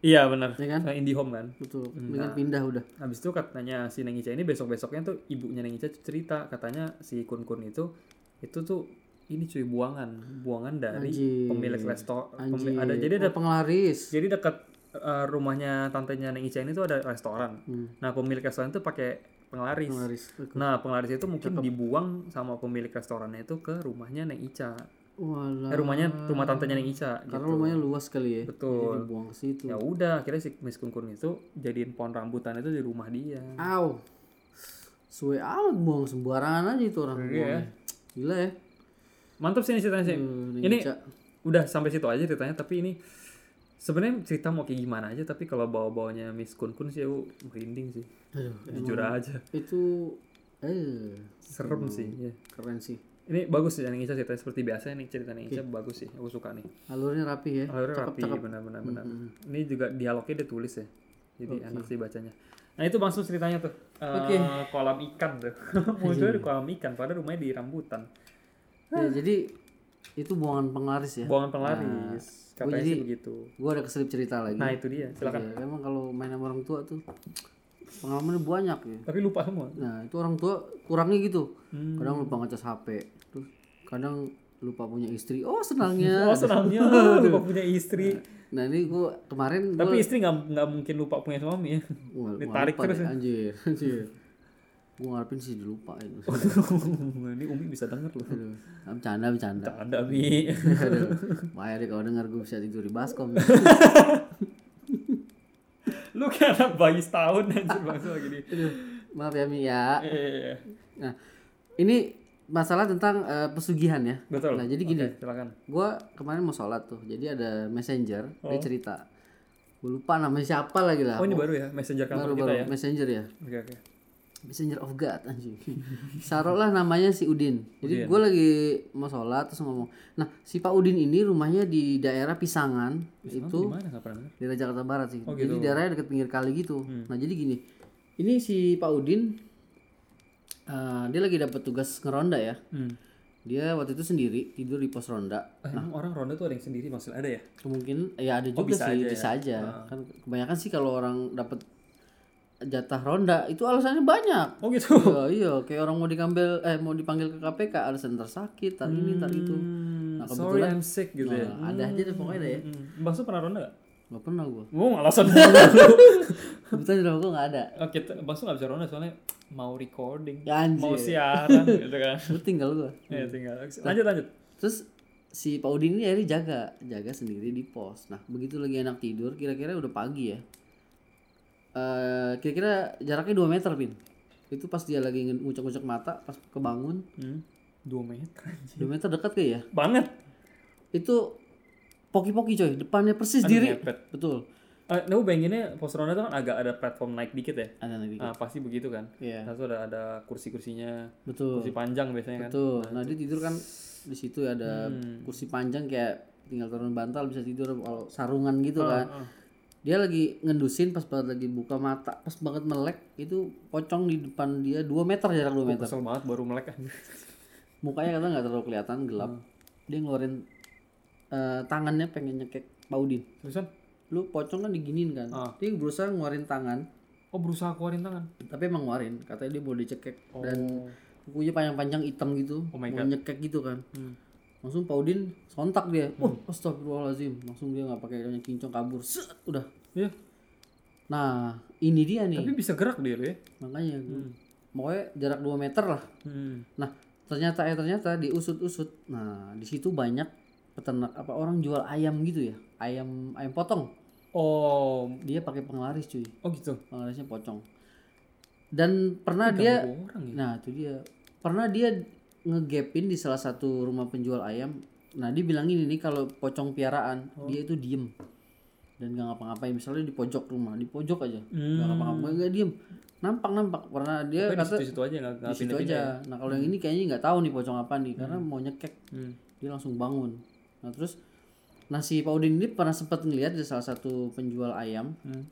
iya benar Iya kan? Eh, Indihome kan Betul. Hmm, Dengan pindah udah. Habis itu katanya si Neng Ica ini besok-besoknya tuh ibunya Neng Ica cerita katanya si Kun Kun itu itu tuh ini cuy buangan, buangan dari Anjir. pemilik resto Anjir. ada jadi ada Oh, penglaris. jadi dekat eh, rumahnya tantenya Neng Ica ini tuh ada restoran. Hmm. Nah, pemilik restoran itu pakai penglaris. Penglaris. Nah, penglaris itu mungkin dibuang sama pemilik restorannya itu ke rumahnya Neng Ica. Walah. Eh, rumahnya rumah tantenya Neng Ica Karena gitu. rumahnya luas kali ya. Betul. Jadi dibuang ke situ. Ya udah, akhirnya si Miss Kun Kun itu jadiin pohon rambutan itu di rumah dia. Aw. Suwe amat buang sembarangan aja itu orang Iya. buangnya. Gila ya. Mantap sih ini ceritanya sih. Neng Ini Ica. udah sampai situ aja ceritanya tapi ini sebenarnya cerita mau kayak gimana aja tapi kalau bawa bawanya Miss Kun Kun sih aku merinding sih Aduh, jujur aja itu eh serem sih ya. keren sih. ini bagus sih yang Ica ceritanya seperti biasa nih cerita Ica bagus sih aku suka nih Alurnya rapi ya. alurnya Cakep, rapi benar-benar benar ini juga dialognya dia tulis ya jadi enak sih bacanya nah itu langsung ceritanya tuh Eh, Oke. kolam ikan tuh munculnya di kolam ikan padahal rumahnya di rambutan Ya, jadi itu buangan penglaris ya. buangan penglaris Gua katanya jadi- sih begitu Gua ada keselip cerita lagi. nah itu dia silakan Iya, emang kalau main sama orang tua tuh pengalamannya banyak ya. tapi lupa semua Nah, itu orang tua kurangnya gitu. Hmm. Kadang lupa ngecas HP. Terus kadang lupa punya istri. Oh, senangnya. Oh senangnya lupa punya istri. Nah, ini gua kemarin gua Tapi istri nggak nggak mungkin lupa punya suami ya. Wah, ditarik lupa terus ya. anjir. Anjir. Gua ngarepin sih dilupain. Ini Umi bisa denger loh. Aduh, nah, bercanda bercanda. Ada bi. Bahaya deh kalau denger gue bisa tidur di baskom. Lu kayak anak bayi setahun anjir bangsa. Aduh, maaf ya Mi ya. Eh, Nah, ini masalah tentang eh, pesugihan ya. betul. Nah, jadi gini. Oke, silakan. Gua kemarin mau sholat tuh, jadi ada messenger, Oh. dia cerita. Gue lupa namanya siapa lagi lah. Oh ini baru ya messenger baru kantor kita baru ya. messenger ya. Oke oke. Messenger of God anjing. Taruhlah namanya si Udin. Jadi gue lagi mau sholat terus ngomong. Nah si Pak Udin ini rumahnya di daerah Pisangan itu Di daerah Jakarta Barat sih. Oh, Jadi gitu. daerahnya dekat pinggir kali gitu. Nah jadi gini, ini si Pak Udin, eh, dia lagi dapat tugas ngeronda ya. Hmm. Dia waktu itu sendiri tidur di pos ronda. Eh, emang orang ronda tuh ada yang sendiri maksud ada ya? Kemungkinan ya ada juga Oh, bisa sih, aja ya? bisa aja. Kan kebanyakan sih kalau orang dapat jatah ronda itu alasannya banyak. Oh gitu. Iya, iya, kayak orang mau diambil eh mau dipanggil ke KPK alasan tersakit, tar ini, tar itu. Hmm, Nah, sorry I'm sick gitu ya. Nah, ada aja deh pokoknya deh ya. Hmm. Bang Su pernah ronda gak? Gak pernah gua. Oh alasan Kebetulan di rumah gua gak ada. Oh, kita Bang Su gak bisa ronda soalnya mau recording, Ya anjir. mau siaran gitu kan. Lu tinggal gua. Ya tinggal. Lanjut lanjut. Terus si Pak Udin ini akhirnya jaga, jaga sendiri di pos. Nah, begitu lagi enak tidur, kira-kira udah pagi ya. Eh, kira-kira jaraknya 2 meter, Pin. Itu pas dia lagi ngucek-ngucek mata, pas kebangun, Hmm. Dua meter anjir. 2 meter dekat kayak ya. Banget. Itu poki-poki coy, depannya persis Aduh, diri. ngepet. Betul. Eh, nah, bayanginnya pos ronda tuh kan agak ada platform naik dikit ya. Ada lagi. Nah, pasti begitu kan. Iya, Nah, tuh ada ada kursi-kursinya, betul. kursi panjang biasanya kan. Betul. Nah, dia tidur kan di situ ada Hmm. kursi panjang kayak tinggal turun bantal bisa tidur kalau sarungan gitu kan. Ah, ah. Dia lagi ngendusin pas banget lagi buka mata, pas banget melek itu pocong di depan dia 2 meter jarak 2 meter. Kesel banget baru melek anjir. Mukanya kata nggak terlalu kelihatan gelap. Dia ngeluarin eh, tangannya pengen nyekek Paudin. Terusan? Lu pocong kan diginin kan. Ah. Dia berusaha ngeluarin tangan, Oh berusaha keluarin tangan. tapi emang ngeluarin. Katanya dia mau dicekek Oh. dan kukunya panjang-panjang hitam gitu. Oh mau nyekek gitu kan. Hmm. Langsung Paudin sontak dia. Oh, astagfirullahalazim. Langsung dia nggak pakai banyak kincong kabur. Set, udah. Iya. Nah, ini dia nih. Tapi bisa gerak dia ya. Makanya gua- pokoknya jarak 2 meter lah. Hmm. Nah, ternyata eh ternyata diusut-usut. Nah, di situ banyak peternak apa orang jual ayam gitu ya. Ayam ayam potong. Oh, Dia pakai penglaris cuy. oh gitu. Penglarisnya pocong. Dan pernah dia Ganggu orang ya. Nah, itu dia. Pernah dia ngegapin di salah satu rumah penjual ayam. Nah, dia bilangin ini kalau pocong piaraan, Oh. dia itu diem dan nggak ngapa-ngapain. Misalnya di pojok rumah, di pojok aja, Hmm. ngapa-ngapain, nggak diem. Nampak nampak. Pernah dia Tapi di kata situ-situ aja nggak di nggak situ aja. Nah, kalau yang ini kayaknya nggak tahu nih pocong apa nih, karena mau nyekek. Hmm. Dia langsung bangun. Nah, terus nah si Pak Udin ini pernah sempat ngeliat di salah satu penjual ayam. Hmm.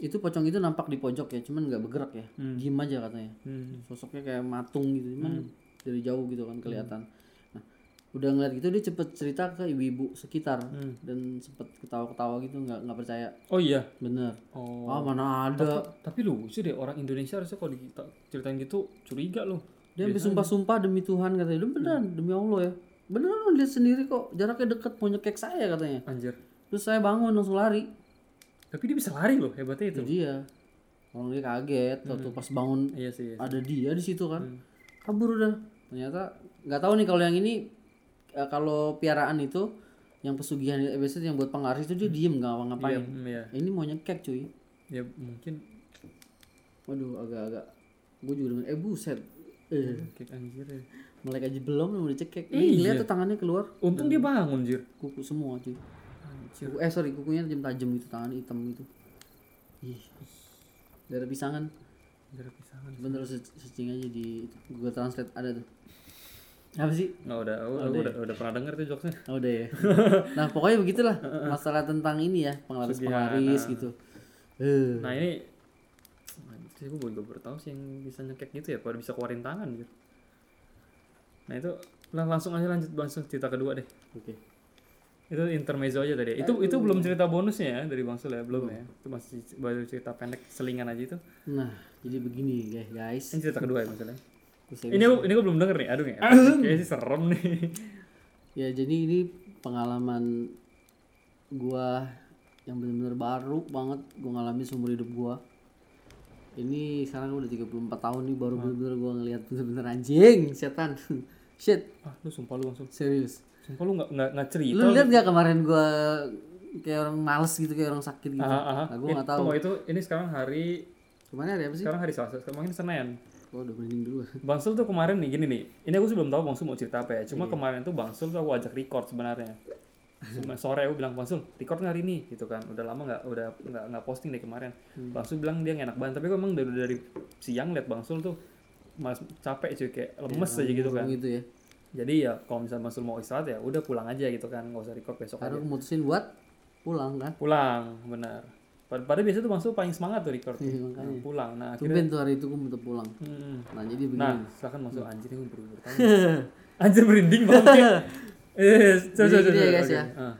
Itu pocong itu nampak di pojok ya, cuman nggak bergerak ya. Hmm. Diem aja katanya Hmm. sosoknya kayak matung gitu cuman dari jauh gitu kan kelihatan nah udah ngeliat gitu dia cepet cerita ke ibu-ibu sekitar Hmm. dan sempet ketawa-ketawa gitu nggak nggak percaya Oh iya. bener Oh. ah mana ada Tapi lucu deh orang Indonesia harusnya kalau kita ceritain gitu curiga loh. dia sampai sumpah-sumpah demi Tuhan katanya "Dia beneran demi Allah ya beneran lihat sendiri kok jaraknya deket mau nyekek saya katanya Anjir. terus saya bangun langsung lari Tapi dia bisa lari loh, hebatnya itu. itu dia orang dia kaget waktu pas bangun Iya sih. Iya. ada dia di situ kan Hmm. kabur udah ternyata nggak tahu nih kalau yang ini eh, kalau piaraan itu yang pesugihan eh, biasanya yang buat pengaris itu dia diem nggak Iya, ngapa-ngapain hmm, iya. ini mau nyekek cuy Ya mungkin waduh agak-agak gue juga dengan eh buset eh kayak anjir ya. melek aja belum mau dicekek Iya. ini lihat tuh tangannya keluar Untung dia bangun, Jir. kuku semua cuy Anjir. Kuku- eh sorry kukunya tajam-tajam gitu tangan hitam gitu ih dari pisangan Anjir pisangan. searching aja di Google Translate ada tuh apa sih Nggak udah, udah, udah, udah pernah denger tuh jokesnya. Oh, udah ya. nah, pokoknya begitulah masalah tentang ini ya, penglaris-penglaris gitu. Eh, Nah ini sih gue juga baru tahu sih yang bisa nyekek gitu ya, pada bisa keluarin tangan gitu. Nah itu lah langsung aja lanjut langsung cerita kedua deh. oke. Itu intermezzo aja tadi. Itu itu belum cerita bonusnya ya dari Bang Sul ya, belum ya. Itu masih baru cerita pendek selingan aja itu. Nah, jadi begini ya, guys. Ini cerita kedua ya maksudnya. Terus saya Ini gua- ini gue belum denger nih, aduh nih. Kayaknya sih serem nih. Ya, jadi ini pengalaman gua yang benar-benar baru banget gua ngalamin seumur hidup gua. Ini sekarang udah 34 tahun nih baru bener-bener gua ngelihat bener-bener anjing, setan. Shit, Ah, lu sumpah lu langsung. serius. Sumpah lu nggak nggak nggak cerita. Lu lihat gak kemarin gua kayak orang males gitu, kayak orang sakit gitu. Aha, aha. Nah, gua Eh, nggak tahu. tunggu, itu ini sekarang hari Ke mana hari apa sih? sekarang hari Selasa, sekarang Senin. Oh, udah merinding dulu. Bang Sul tuh kemarin nih gini nih. Ini aku sih belum tahu Bang Sul mau cerita apa ya. Iya. Cuma kemarin tuh Bang Sul tuh aku ajak record sebenarnya. Cuma sore aku bilang Bang Sul record hari ini gitu kan udah lama nggak udah nggak nggak posting dari kemarin Bang Sul bilang dia enak banget tapi aku emang dari, dari siang liat Bang Sul tuh mas capek cuy kayak lemes aja gitu kan gitu ya jadi ya kalau misalnya Sul mau istirahat ya udah pulang aja gitu kan nggak usah record besok karena aja mutusin buat pulang kan pulang benar Pad- padahal biasanya tuh Bang Sul paling semangat tuh record Iya, Nah, makanya pulang nah akhirnya tumben tuh hari itu gue minta pulang Hmm. nah jadi begini Nah, silakan masuk anjir ini buru-buru tahu. anjir merinding banget. eh, coba coba ya, coba, guys, oke. ya. Ah,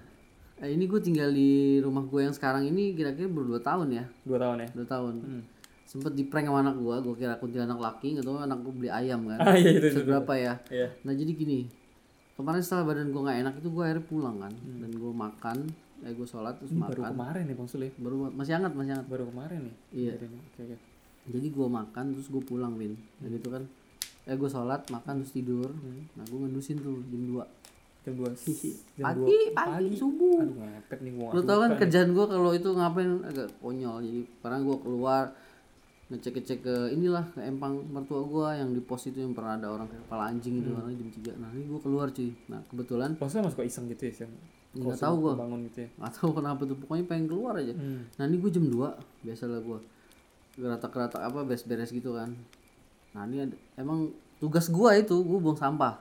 Eh, ini gue tinggal di rumah gue yang sekarang ini kira-kira baru 2 tahun ya dua tahun ya. dua tahun Hmm. Sempet di prank sama anak gue gue kira kuntilanak laki nggak tahu anak gue beli ayam kan Ah iya itu ya Iya. nah jadi gini kemarin setelah badan gue nggak enak itu gue akhirnya pulang kan dan gue makan eh gue sholat terus Hmm. Ini baru makan kemarin nih Bang Sul ya. baru masih hangat masih hangat Baru kemarin nih. Iya. Jadi, Oke oke. jadi gue makan terus gue pulang Win dan itu kan eh gue sholat makan terus tidur Hmm. nah gue ngendusin tuh jam 2 Jam 2 jam pagi 2 pagi subuh Aduh ngepet nih gua. lo tau kan kerjaan gue kalau itu ngapain agak konyol jadi karena gue keluar ngecek ngecek ke inilah ke empang mertua gue yang di pos itu yang pernah ada orang kayak kepala anjing itu Hmm. orangnya jam 3 nah ini gue keluar cuy nah kebetulan Maksudnya masuk iseng gitu ya, siang. nggak tahu gue bangun gitu ya. nggak tahu kenapa tuh pokoknya pengen keluar aja Hmm. nah ini gue jam 2 biasalah gue geratak-geratak apa beres-beres gitu kan nah ini ada, emang tugas gue itu gue buang sampah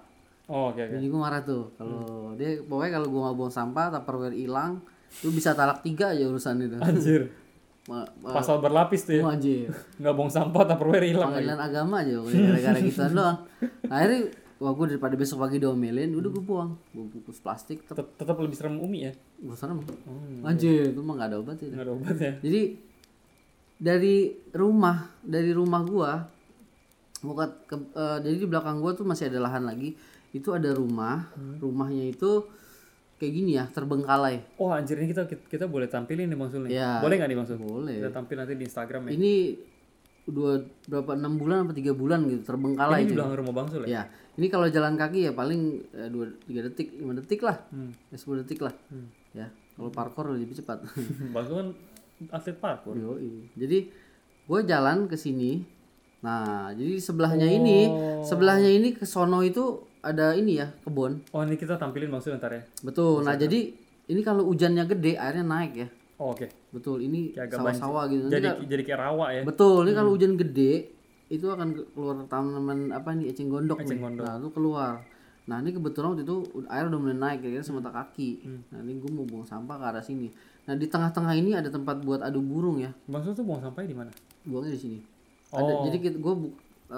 Oh oke oke. jadi gue marah tuh kalau dia pokoknya kalau gue nggak buang sampah tupperware hilang lu bisa talak tiga aja urusan itu Anjir. Ma- ma- Pasal berlapis tuh ya. Wah, anjir Nggak buang sampah tupperware hilang lagi. pengadilan agama aja gara-gara gituan doang nah, akhirnya wah gue daripada besok pagi diomelin udah gue buang gue bungkus plastik tetep Tet- Tetap lebih serem Umi ya. gue serem Hmm. anjir itu mah gak ada obat itu Nggak ada obatnya. jadi dari rumah dari rumah gua bukan ke, eh, jadi di belakang gua tuh masih ada lahan lagi itu ada rumah rumahnya itu kayak gini ya terbengkalai Oh anjir ini kita kita boleh tampilin nih Bang Sul nih. Iya. Boleh nggak nih Bang Sul? boleh Kita tampil nanti di Instagram ya. ini dua berapa enam bulan apa tiga bulan gitu terbengkalai Ini di belakang rumah Bang Sul ya? ya ini kalau jalan kaki ya paling eh, dua tiga detik lima detik lah Hmm. ya, sepuluh detik lah ya kalau parkour lebih cepat Bang Sul kan atlet parkour. Yoi. Jadi gue jalan ke sini. Nah, jadi sebelahnya ini, Oh. sebelahnya ini ke sono itu ada ini ya, kebun. Oh ini kita tampilin Sul ntar ya. Betul. Nah, jadi ini kalau hujannya gede, airnya naik ya. Oh, Oke. Betul. Ini sawah-sawah gitu. Nanti Jadi ka- jadi kayak rawa ya. betul. Ini kalau hujan gede, itu akan ke- keluar tanaman apa nih eceng gondok Eceng nih. gondok. Nah, itu keluar. Nah, ini kebetulan waktu itu air udah mulai naik kira-kira semata kaki. Hmm. Nah, ini gue mau buang sampah ke arah sini. Nah, di tengah-tengah ini ada tempat buat adu burung ya. Sul tuh buang sampahnya di mana? buangnya di sini. Oh. Ada, jadi kita gue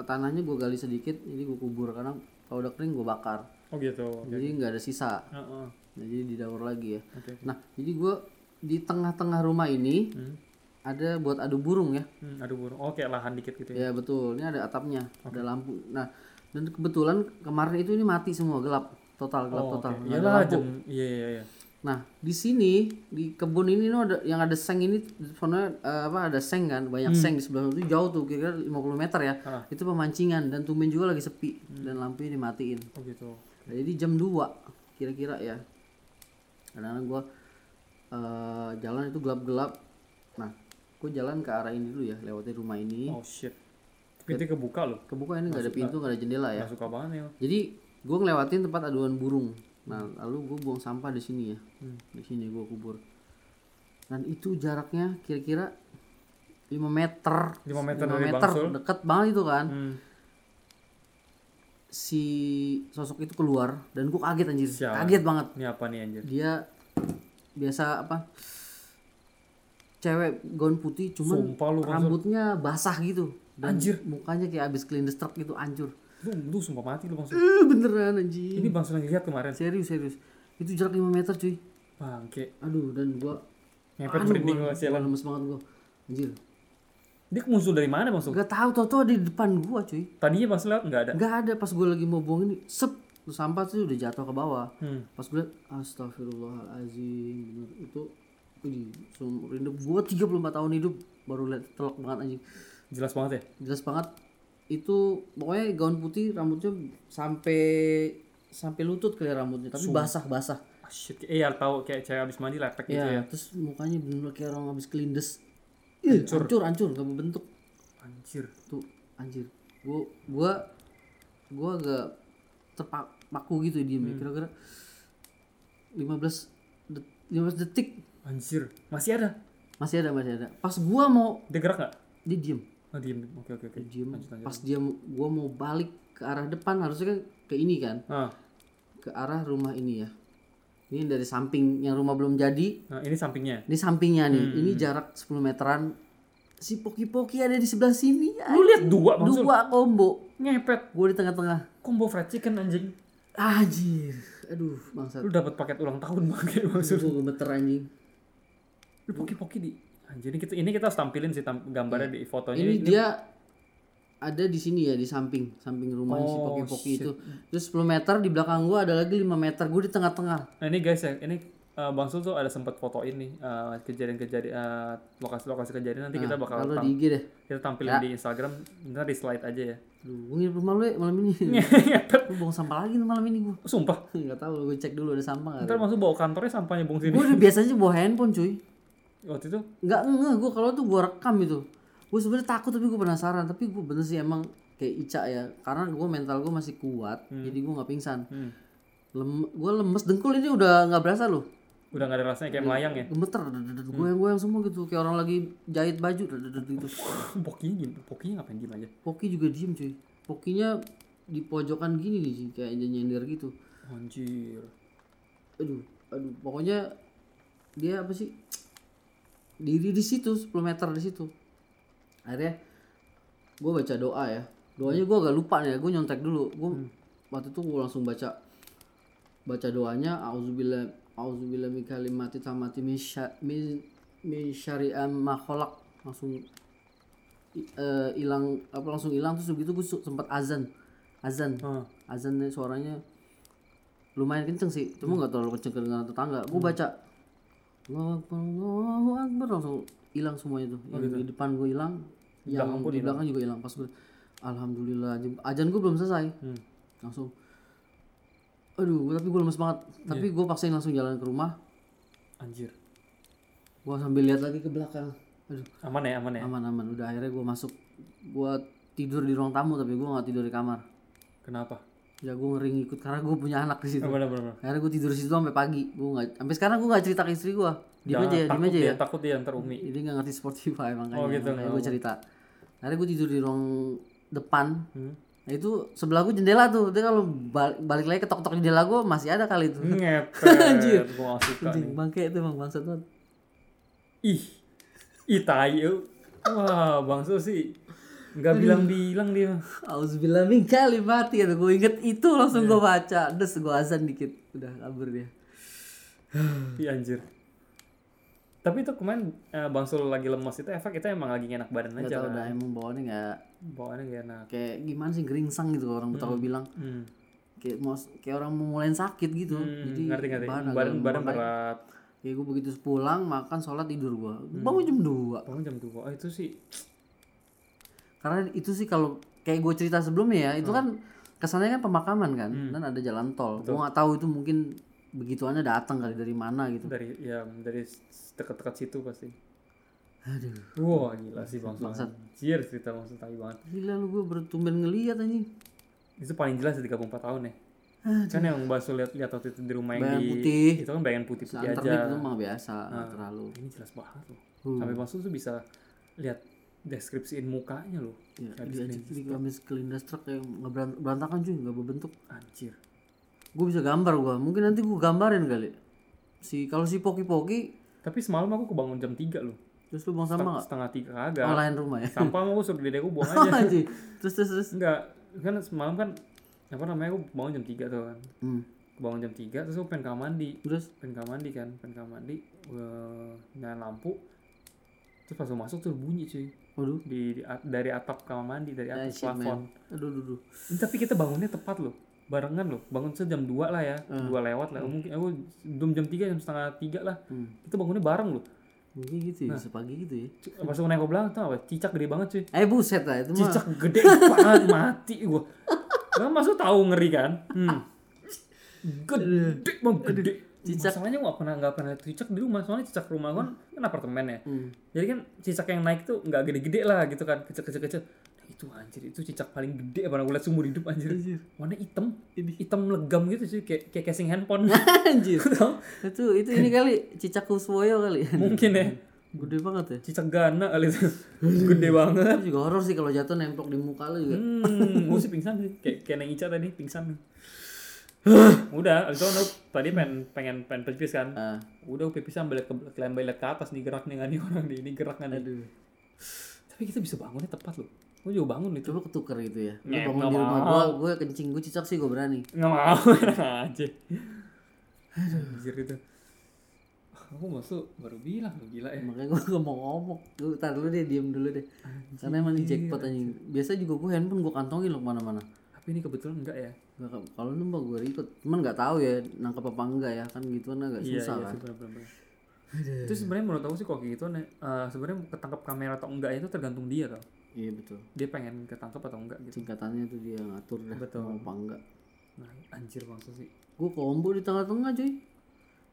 tanahnya gue gali sedikit, jadi gue kubur karena kalau udah kering gue bakar. Oh gitu. Oke. Jadi nggak ada sisa. Heeh. Nah, jadi didaur lagi ya. Oke. Nah, jadi gue di tengah-tengah rumah ini Hmm. ada buat adu burung ya. Hmm, aduh burung. Oh kayak lahan dikit gitu ya. Ya betul. Ini ada atapnya, ada lampu. Nah, dan kebetulan kemarin itu ini mati semua gelap, total gelap Oh, total. oke. Nggak ada lampu. Iya iya iya. Nah, di sini di kebun ini no, ada yang ada seng ini sebenarnya eh, apa ada seng kan, banyak seng di sebelah itu jauh tuh kira-kira 50 meter ya. Ah. Itu pemancingan dan tumben juga lagi sepi dan lampunya dimatiin. Oh gitu. Nah, jadi jam 2 kira-kira ya. Kadang-kadang gua eh, jalan itu gelap-gelap. Nah, gue jalan ke arah ini dulu ya, lewatin rumah ini. Oh shit. Pintu kebuka loh. Kebuka ini nggak ada pintu, nggak ada jendela ya. Nggak suka banget ya. Jadi gue ngelewatin tempat aduan burung. Nah, lalu gue buang sampah di sini ya. Hmm. Di sini gue kubur. Dan itu jaraknya kira-kira 5 meter. 5 meter 5 dari meter, Bang Sul. dekat banget itu kan. Hmm. Si sosok itu keluar dan gue kaget anjir. Sialan. Kaget banget. Ini apa nih anjir? Dia biasa apa? Cewek gaun putih cuman Sumpah lu rambutnya basah gitu. Dan Anjir. mukanya kayak abis clean the gitu hancur. Lu, lu sumpah mati lu Bang Sul. Eh, beneran anjir. Ini Bang Sul yang lihat kemarin. Serius serius. Itu jarak 5 meter cuy. Bangke. Aduh dan gua Ngepet aduh, merinding gua, gua sialan. gua lemes banget gua. Anjir. Dia muncul dari mana Bang Sul? Gak tahu tau tau di depan gua cuy. Tadinya Bang Sul lewat nggak ada. Gak ada pas gua lagi mau buang ini. Sep. Sampah tuh udah jatuh ke bawah. Hmm. Pas gue liat astagfirullahalazim bener itu Wih, seumur hidup gua 34 tahun hidup baru liat telok banget anjing. Jelas banget ya. Jelas banget itu pokoknya gaun putih rambutnya sampai sampai lutut kali rambutnya tapi basah-basah. Ah, shit. Eh ya tahu kayak cewek abis mandi lepek gitu Ya, ya. terus mukanya bener kayak orang habis kelindes. Ih, hancur, hancur, gak berbentuk. Anjir. Tuh, anjir. Gua gua gua agak terpaku gitu diem Hmm. ya. Kira-kira 15 15 detik Anjir, masih ada. masih ada masih ada pas gua mau Dia gerak nggak? dia diem Oh, diem. Oke, oke, oke. diem Lanjut, lanjut. pas dia gua mau balik ke arah depan harusnya kan ke ini kan Ah, ke arah rumah ini ya ini dari samping yang rumah belum jadi nah, ini sampingnya. ini sampingnya nih Hmm. ini jarak 10 meteran si poki-poki ada di sebelah sini Lu lihat dua Sul. dua combo Ngepet. gue di tengah-tengah Combo fried chicken anjing. anjir aduh bangsat Lu dapat paket ulang tahun bang kayak bang Sul. gue gemeter anjing Lu poki-poki di. Ini kita ini kita harus tampilin sih tam- gambarnya di fotonya. ini dia ada di sini ya di samping samping rumah si Oh, poki-poki shit. itu terus 10 meter di belakang gua ada lagi 5 meter gue di tengah-tengah Nah ini guys ya, ini uh, Bang Sul tuh ada sempat foto ini uh, kejadian-kejadian uh, lokasi-lokasi kejadian nanti kita bakal kalau tam- di IG deh kita tampilin di Instagram, ntar di slide aja ya. Duh, gue nginep rumah lu ya malam ini Ngepet. gue buang sampah lagi malam ini gue Sumpah. nggak tahu gue cek dulu ada sampah nggak Ntar Sul bawa kantornya sampahnya bung sini. gue biasanya bawa handphone cuy Waktu itu? Nggak nggak gue kalau tuh gue rekam itu. Gue sebenarnya takut tapi gue penasaran. Tapi gue bener sih emang kayak Ica ya. Karena gue mental gue masih kuat jadi gue nggak pingsan. Hmm, Lem, gue lemes dengkul ini udah nggak berasa loh. Udah gak ada rasanya kayak melayang ya. gemeter goyang-goyang semua gitu. Kayak orang lagi jahit baju gitu. Pokinya gini, pokinya ngapain diem aja? Poki juga diem cuy. Pokinya di pojokan gini nih sih kayak nyender gitu. Anjir. aduh aduh pokoknya dia apa sih diri di situ 10 meter di situ. Akhirnya gue baca doa ya. Doanya gue agak lupa nih gue nyontek dulu. Gue waktu itu gue langsung baca baca doanya. Auzubillah auzubillah min kalimati tamati min sya- min min syari'am ma khalaq. Langsung eh, hilang apa langsung hilang. Terus begitu gue sempat azan. Azan. Ah, azan nih suaranya lumayan kenceng sih. Cuma nggak terlalu kenceng kedengaran tetangga. Gue baca Allahu Akbar langsung hilang semuanya tuh. Yang di depan gue hilang yang belakang di belakang juga hilang. Pas gue alhamdulillah ajan gue belum selesai. Hmm. langsung aduh tapi gue lemes banget. Tapi gue paksain langsung jalan ke rumah. Anjir. gue sambil lihat lagi ke belakang. Aduh. Aman ya, aman ya. aman aman. Udah akhirnya gue masuk. Gue tidur di ruang tamu tapi gue nggak tidur di kamar. Kenapa? Ya gue ngeri ikut karena gue punya anak di situ Oh, bener bener. Akhirnya gue tidur di situ sampai pagi. Gue nggak sampai sekarang gue nggak cerita ke istri gue. Diem Jangan aja ya, diem takut aja ya. Takut dia ntar Umi. Ini nggak ngerti Spotify makanya. Oh, gitu, makanya nggak gue cerita. Akhirnya gue tidur di ruang depan. Hmm. Nah itu sebelah gue jendela tuh. Dia kalau balik, balik lagi ketok-ketok jendela gue masih ada kali itu. Ngepet. Anjir. Gak suka nih. bangke itu emang bangsat banget. Ih. Ih tai. Wah, Bang Sul sih nggak bilang-bilang dia. Auzubillah min kalimati ya. Gue inget itu langsung Iya. gue baca. Des gue azan dikit. Udah kabur dia. Iya anjir. Tapi itu kemarin eh, Bang Sul lagi lemas itu efek itu emang lagi enak badan Gak aja tau kan. dah emang bawaannya nggak Bawaannya gak enak. kayak gimana sih geringsang gitu orang Betawi bilang. Hmm. kayak mau kayak orang mau mulai sakit gitu Hmm, jadi ngerti ngerti. badan Badan badan berat. ya gue begitu pulang makan sholat tidur gue Hmm. bangun jam 2 Bangun jam 2. Oh, itu sih karena itu sih kalau kayak gue cerita sebelumnya ya itu Hmm. kan kesannya kan pemakaman kan dan ada jalan tol gue nggak tahu itu mungkin begituannya datang kali dari mana gitu dari ya dari dekat-dekat situ pasti. aduh Wah, gila sih Bang. Bangsat. Anjir cerita Bang Sul tai banget. gila lu gue bertumben ngeliat anjing Itu paling jelas di 34 tahun ya. Kan yang Sul lihat lihat waktu itu di rumah yang di putih. itu kan bayangan putih-putih Santer aja. itu mah biasa nggak terlalu Ini jelas banget loh. Hmm. Sampai Bang tuh bisa lihat deskripsiin mukanya loh. ya, Nggak di gamis kelindas truk yang berantakan cuy nggak berbentuk Anjir. gue bisa gambar gue mungkin nanti gue gambarin kali si kalau si poki poki Tapi semalam aku kebangun jam 3 loh. terus lu buang sampah nggak Setengah tiga kagak. oh, lain rumah ya Sampah mau suruh dedekku buang aja. Terus terus terus Enggak, kan semalam kan apa namanya aku bangun jam 3 tuh kan. hmm. Bangun jam 3 terus aku pengen kamar mandi. terus Pengen kamar mandi kan, pengen kamar mandi. eh, nyalain lampu. Terus pas masuk tuh bunyi cuy. Waduh Di, di dari atap kamar mandi, dari Ah, atas shit, plafon. aduh aduh, aduh. Ini Tapi kita bangunnya tepat loh. Barengan loh. Bangun tuh jam 2 lah ya. Hmm. 2 lewat lah. Mungkin aku belum jam 3 jam setengah 3 lah. Hmm. Kita bangunnya bareng loh. mungkin gitu Nah. ya sepagi gitu ya Pas aku nengok belakang tuh apa? Cicak gede banget cuy. eh buset lah itu mah Cicak gede banget mati gua. Kan masuk tahu ngeri kan? Hmm. Gede bang gede. Cicak. Masalahnya gua nggak pernah nggak pernah lihat cicak di rumah. Soalnya cicak rumah kan kan apartemen ya. Hmm. Jadi kan cicak yang naik tuh nggak gede-gede lah gitu kan, kecil-kecil kecil. Nah, itu anjir, itu cicak paling gede pernah gue liat seumur hidup anjir. Anjir. Warna hitam, hitam legam gitu sih, kayak kayak casing handphone. Anjir. Itu itu ini kali cicak kuswoyo kali. Mungkin ya. Gede banget ya. Cicak Gana kali itu. Gede banget. Itu juga horor sih kalau jatuh nemplok di muka lu juga. Hmm, gue sih pingsan sih. Kayak kayak Neng Ica tadi pingsan. Udah, abis itu tadi pengen pengen pengen pipis kan. Ah, Udah gue pipis sambil ke liat ke atas nih gerak nih nih orang nih, ini gerak nih. aduh. Tapi kita bisa bangunnya tepat loh. Gue juga bangun itu. Coba ketuker gitu ya. Lu Ya, bangun nggak di rumah gua, gua kencing gua cicak sih gua berani. Nggak mau aja. Anjir itu. Aku masuk baru bilang lu gila ya. Makanya gua gak mau ngomong. Lu tar dulu deh, diem dulu deh. Karena emang ini jackpot anjing. Biasa juga gua handphone gua kantongin loh ke mana-mana. Tapi ini kebetulan enggak ya. Nggak ke- kalau nembak gua ikut. Cuman nggak tahu ya nangkep apa enggak ya. Kan gituan agak Iya, susah iya kan. sih benar-benar. Itu sebenarnya menurut aku sih kok gitu nih. eh, sebenarnya ketangkep kamera atau enggak itu tergantung dia tau. Iya betul. Dia pengen ketangkep atau enggak gitu. Singkatannya tuh dia ngatur dah Betul. mau apa enggak. Nah, anjir maksud sih. Gua combo di tengah-tengah cuy.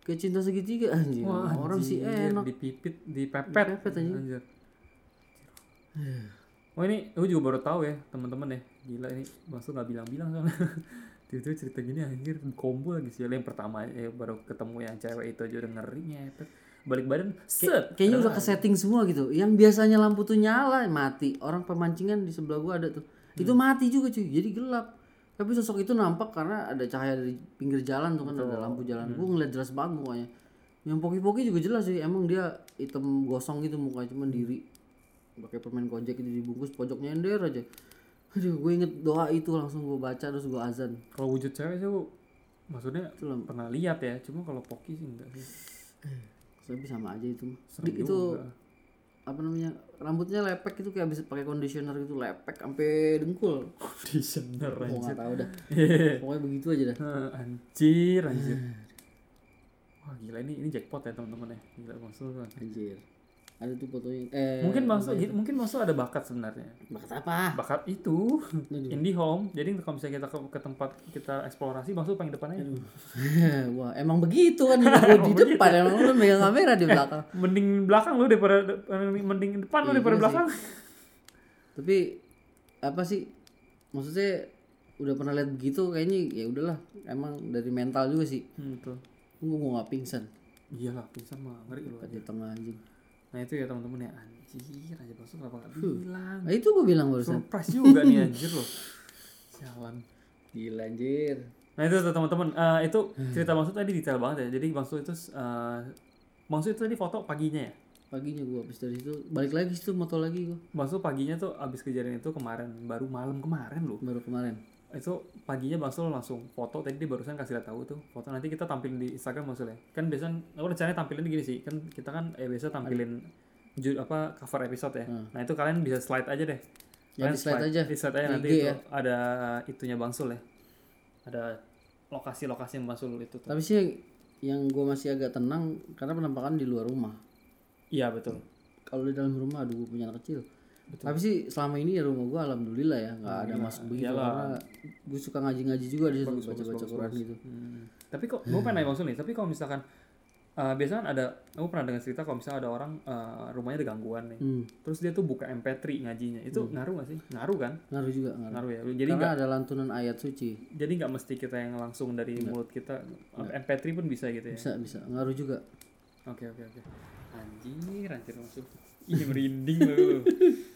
Kayak cinta segitiga anjing. Wah, Orang sih anjir, enak. Dipipit, dipepet. Dipepet, anjing. Anjir. Oh ini, aku juga baru tahu ya teman-teman ya. Gila ini, maksud nggak bilang-bilang soalnya. Tiba-tiba cerita gini anjir, combo lagi sih. Yang pertama eh, baru ketemu yang cewek itu aja udah ngeri ngepet. Balik badan, set. Kayaknya udah ke setting semua gitu. Yang biasanya lampu tuh nyala mati. Orang pemancingan di sebelah gua ada tuh. Itu mati juga cuy. Jadi gelap. Tapi sosok itu nampak karena ada cahaya dari pinggir jalan tuh kan ada lampu jalan. Gua ngeliat jelas banget mukanya. Yang poki-poki juga jelas sih. Emang dia hitam gosong gitu mukanya cuman diri. Pakai permen kojek itu dibungkus pojok nyender aja. Aduh, gue inget doa itu langsung gue baca terus gue azan. Kalau wujud cewek sih maksudnya Itu lah. pernah lihat ya. Cuma kalau poki sih enggak sih. Tapi sama aja itu. Serem itu juga. apa namanya rambutnya lepek itu kayak bisa pakai conditioner gitu lepek sampai dengkul. Conditioner Gue anjir. nggak tahu dah. Pokoknya begitu aja dah. Anjir, anjir. Wah gila ini ini jackpot ya teman-teman ya. Gila maksud lu. Anjir. Ada tuh fotonya. Eh, Mungkin maksud mungkin maksud ada bakat sebenarnya. bakat apa? Bakat itu Aduh. indie home. Jadi kalau misalnya kita ke, ke tempat kita eksplorasi, maksud paling depannya. Wah, emang begitu kan gue di depan emang lu megang kamera di belakang. Mending belakang lu daripada mending depan lu Iya daripada sih. belakang. Tapi apa sih? Maksudnya udah pernah lihat begitu kayaknya ya udahlah. Emang dari mental juga sih. Hmm, betul. Gue mau nggak pingsan Iyalah, pingsan mah ngeri lu. di tengah anjing. Nah itu ya teman-teman ya anjir aja maksud kenapa nggak bilang? Nah, itu gue bilang barusan. Surprise juga nih anjir loh. Sialan. Gila anjir. Nah itu tuh teman-teman, Eh, itu cerita maksud tadi detail banget ya. Jadi maksud itu uh, maksud itu tadi foto paginya ya. Paginya gue habis dari situ balik lagi situ moto lagi gue Maksud paginya tuh abis kejadian itu kemarin, baru malam kemarin loh. baru kemarin. Itu paginya Bangsul langsung foto tadi dia barusan kasih lihat tahu tuh foto nanti kita tampilin di Instagram Bangsul ya. Kan biasanya aku rencananya tampilin gini sih. Kan kita kan eh biasa tampilin ju- apa cover episode ya. Hmm. Nah itu kalian bisa slide aja deh. Ya, Kalian di slide aja. Di slide aja nanti IG itu ya. ada itunya Bangsul ya. Ada lokasi-lokasi yang Bangsul itu tuh. Tapi sih yang gue masih agak tenang karena penampakan di luar rumah. Iya betul. Kalau di dalam rumah, aduh gue punya anak kecil. Tapi sih selama ini ya rumah gue alhamdulillah ya nggak ada masuk begitu iyalah. karena gue suka ngaji-ngaji juga di situ baca-baca Quran gitu. Hmm. Tapi kok gue pengen nanya Bang Sul nih, tapi kalau misalkan uh, biasanya kan ada, aku pernah dengar cerita kalau misalnya ada orang uh, rumahnya ada gangguan nih, Hmm, terus dia tuh buka MP3 ngajinya, itu ngaruh gak sih? Ngaruh kan? ngaruh juga ngaruh. Ngaruh ya. Jadi karena ada lantunan ayat suci. jadi nggak mesti kita yang langsung dari mulut kita, MP3 pun bisa gitu ya? Bisa bisa ngaruh juga. Oke oke oke. Anjir, anjir masuk. Ih merinding lu.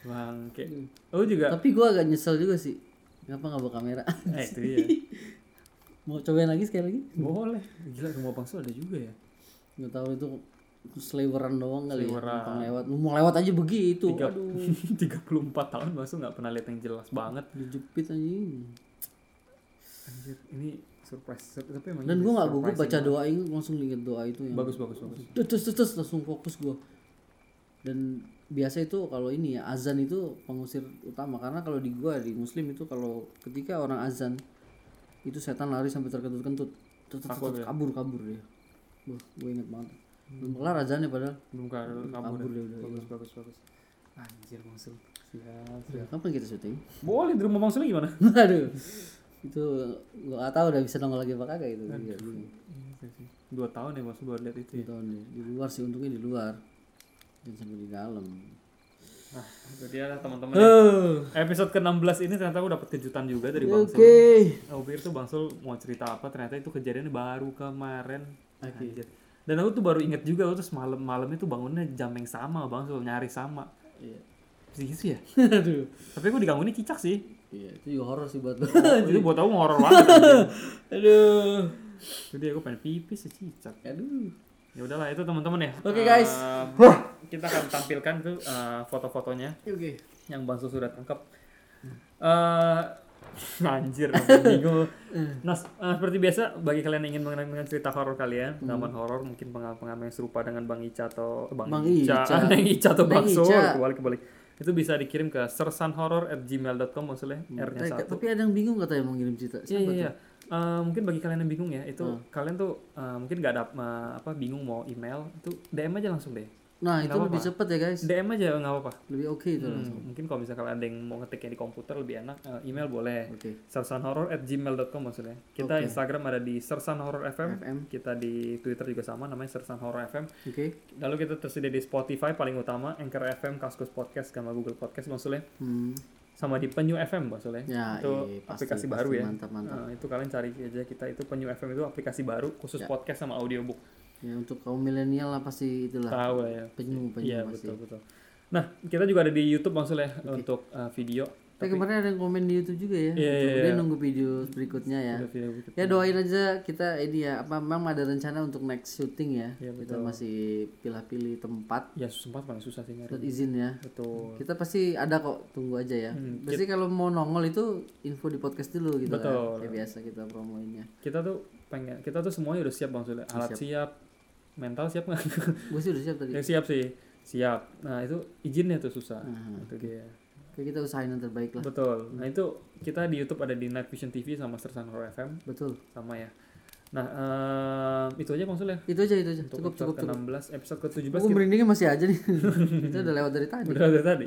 Bang, kayak, oh juga, Tapi gue agak nyesel juga sih. Kenapa nggak bawa kamera? eh itu dia. Mau cobain lagi sekali lagi? Boleh. Gila rumah Bang Sul ada juga ya. Nggak tahu itu seliweran doang kali ya. Numpang lewat. Lu mau lewat aja begitu. Tiga- Aduh, 34 tahun Sul nggak pernah lihat yang jelas banget. dijepit anjing. Anjir, ini surprise. Sur- Tapi emang Dan gue nggak gugup baca doa ini langsung inget doa itu yang Bagus bagus bagus. terus terus terus langsung fokus gue. Dan biasa itu kalau ini ya azan itu pengusir utama karena kalau di gua di muslim itu kalau ketika orang azan itu setan lari sampai terkentut-kentut ya? kabur kabur dia. Wah, gue inget banget. Belum kelar azannya padahal. Belum kabur Kabur ya. dia udah. Bagus bagus bagus. Anjir Bang Sul. Siap, siap. Kapan kita syuting? Boleh di rumah Bang Sul gimana? Aduh. Itu gua gak tahu udah bisa nongol lagi apa kagak itu. Iya. Dua tahun ya Bang Sul baru lihat itu ya. Tahun deh. Di luar sih untungnya di luar. Jangan sampai di dalam. Nah, itu dia lah teman-teman. Oh. Episode ke-16 ini ternyata aku dapat kejutan juga dari Bang Sul. Oke. Aku pikir tuh Bang Sul mau cerita apa, ternyata itu kejadiannya baru kemarin. Oke. Anjir. Dan aku tuh baru inget juga, aku tuh semalam malam itu bangunnya jam yang sama Bang Sul, nyari sama. Iya. Gitu ya? Aduh. Tapi aku digangguin cicak sih. Iya, itu juga horor sih buat lo. itu buat aku horor banget. Aduh. Jadi aku pengen pipis sih cicak. Aduh. Ya udahlah itu teman-teman ya. Oke, guys. Eh, kita akan tampilkan tuh eh, foto-fotonya Oke. yang Bang Sul sudah tangkap. Eh anjir, bingung. Nah, seperti biasa bagi kalian yang ingin mengenal dengan cerita horor kalian, pengalaman horor, mungkin pengalaman yang serupa dengan Bang Ica atau Bang, Bang Ica, Ica. Neng Ica atau Bang Ica. kebalik kebalik. Itu bisa dikirim ke sersanhorror@gmail.com maksudnya R-nya Eh, satu. tapi ada yang bingung katanya mau ngirim cerita. Iya iya. iya. Eh, mungkin bagi kalian yang bingung ya, itu Hmm. kalian tuh eh, mungkin nggak ada eh, apa bingung mau email, itu DM aja langsung deh. Nah, itu Nggak lebih cepet ya, guys. DM aja nggak apa-apa. Lebih oke itu Hmm, langsung. mungkin kalau misalnya kalian ada yang mau ngetiknya di komputer lebih enak, eh, email boleh. Oke. sersanhorror@gmail.com maksudnya. Kita Oke. Instagram ada di sersanhorror FM. FM. Kita di Twitter juga sama namanya Sersan Horror FM. Oke. Lalu kita tersedia di Spotify paling utama, Anchor FM, Kaskus Podcast, sama Google Podcast Sule. Hmm. Sama di Penyu FM Bang Sule. Ya, itu iya, pasti, aplikasi pasti. baru ya. Mantap, mantap. Nah, itu kalian cari aja kita itu Penyu FM itu aplikasi baru khusus Ya. podcast sama audiobook. Ya untuk kaum milenial lah pasti itulah. Tahu lah ya. Penyu, penyu Iya, pasti. betul betul. Nah, kita juga ada di YouTube Bang Sule untuk uh, video. Eh, kemarin ada yang komen di YouTube juga ya. Iya, iya, iya. nunggu video berikutnya ya. Video. Ya doain aja kita ini ya. Apa memang ada rencana untuk next syuting ya? Iya, kita masih pilih-pilih tempat Ya paling susah sih nyari. izin ya. Betul. Kita pasti ada kok, tunggu aja ya. Hmm, Pasti kalau mau nongol itu info di podcast dulu gitu Betul. kan. Kayak biasa kita promoinnya. kita tuh pengen kita tuh semuanya udah siap bang Sule alat siap, mental siap nggak Gue sih udah siap tadi. yang siap sih siap nah itu izinnya tuh susah Nah, itu dia Kayak kita usahain yang terbaik lah. betul nah itu kita di YouTube ada di Night Vision TV sama Sersan Horror FM Betul. sama ya nah eh, itu aja bang Sule Itu aja itu aja. untuk Cukup cukup episode cukup. ke-16 episode ke-17 Gue kita merindingnya masih aja nih. kita udah lewat dari tadi. udah dari tadi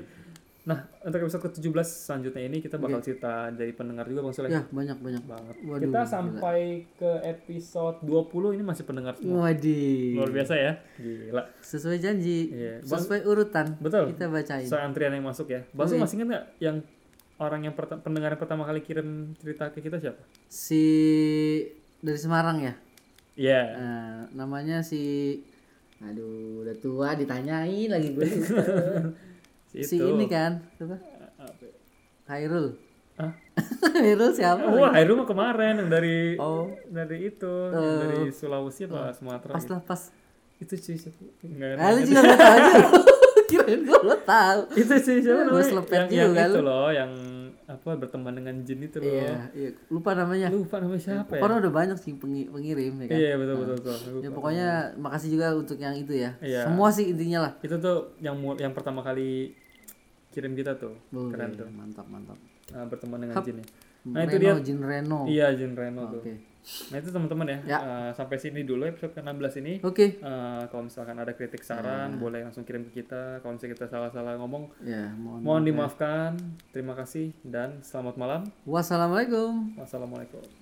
nah untuk episode ke-17 selanjutnya ini kita bakal cerita dari pendengar juga bang Sule Ya banyak banyak. banget Waduh, kita gila. sampai ke episode 20 ini masih pendengar semua Waduh. luar biasa ya gila Sesuai janji. Bang- Sesuai urutan. Betul. Kita bacain. Soal antrian yang masuk ya. Bang Oke. masih ingat nggak yang orang yang pendengar yang pertama kali kirim cerita ke kita siapa? Si dari Semarang ya. Iya. Nah, namanya si Aduh, udah tua ditanyain lagi gue. si si ini kan, apa? Apa? Khairul. Hah? Khairul siapa? Wah, Hairul mah kemarin yang dari Oh, dari itu, yang dari Sulawesi apa Sumatera pas gitu. lah pas. Itu sih siapa? Enggak Ah, lu juga gak tau aja. Kirain gue lo tau. Itu sih siapa Gua selepet Yang, yang juga itu loh, yang apa berteman dengan jin itu loh. Iya, iya. Lupa namanya. Lupa namanya siapa ya? Pokoknya udah banyak sih pengi- pengirim ya kan. Iya betul betul betul. Ya Lupa. pokoknya makasih juga untuk yang itu ya. Iya. Semua sih intinya lah. Itu tuh yang yang pertama kali kirim kita tuh. Boleh, Keren tuh. Mantap, mantap. Nah, berteman dengan Hap. jin ya. Nah, itu Reno, dia. Jin Reno. Iya, Jin Reno tuh. Oke. Nah, itu teman-teman ya. Ya. Eh, sampai sini dulu episode ke-16 ini. Oke. Eh, kalau misalkan ada kritik saran, boleh langsung kirim ke kita. Kalau misalnya kita salah-salah ngomong, Ya, mohon. mohon dimaafkan. Terima kasih dan selamat malam. Wassalamualaikum. Wassalamualaikum.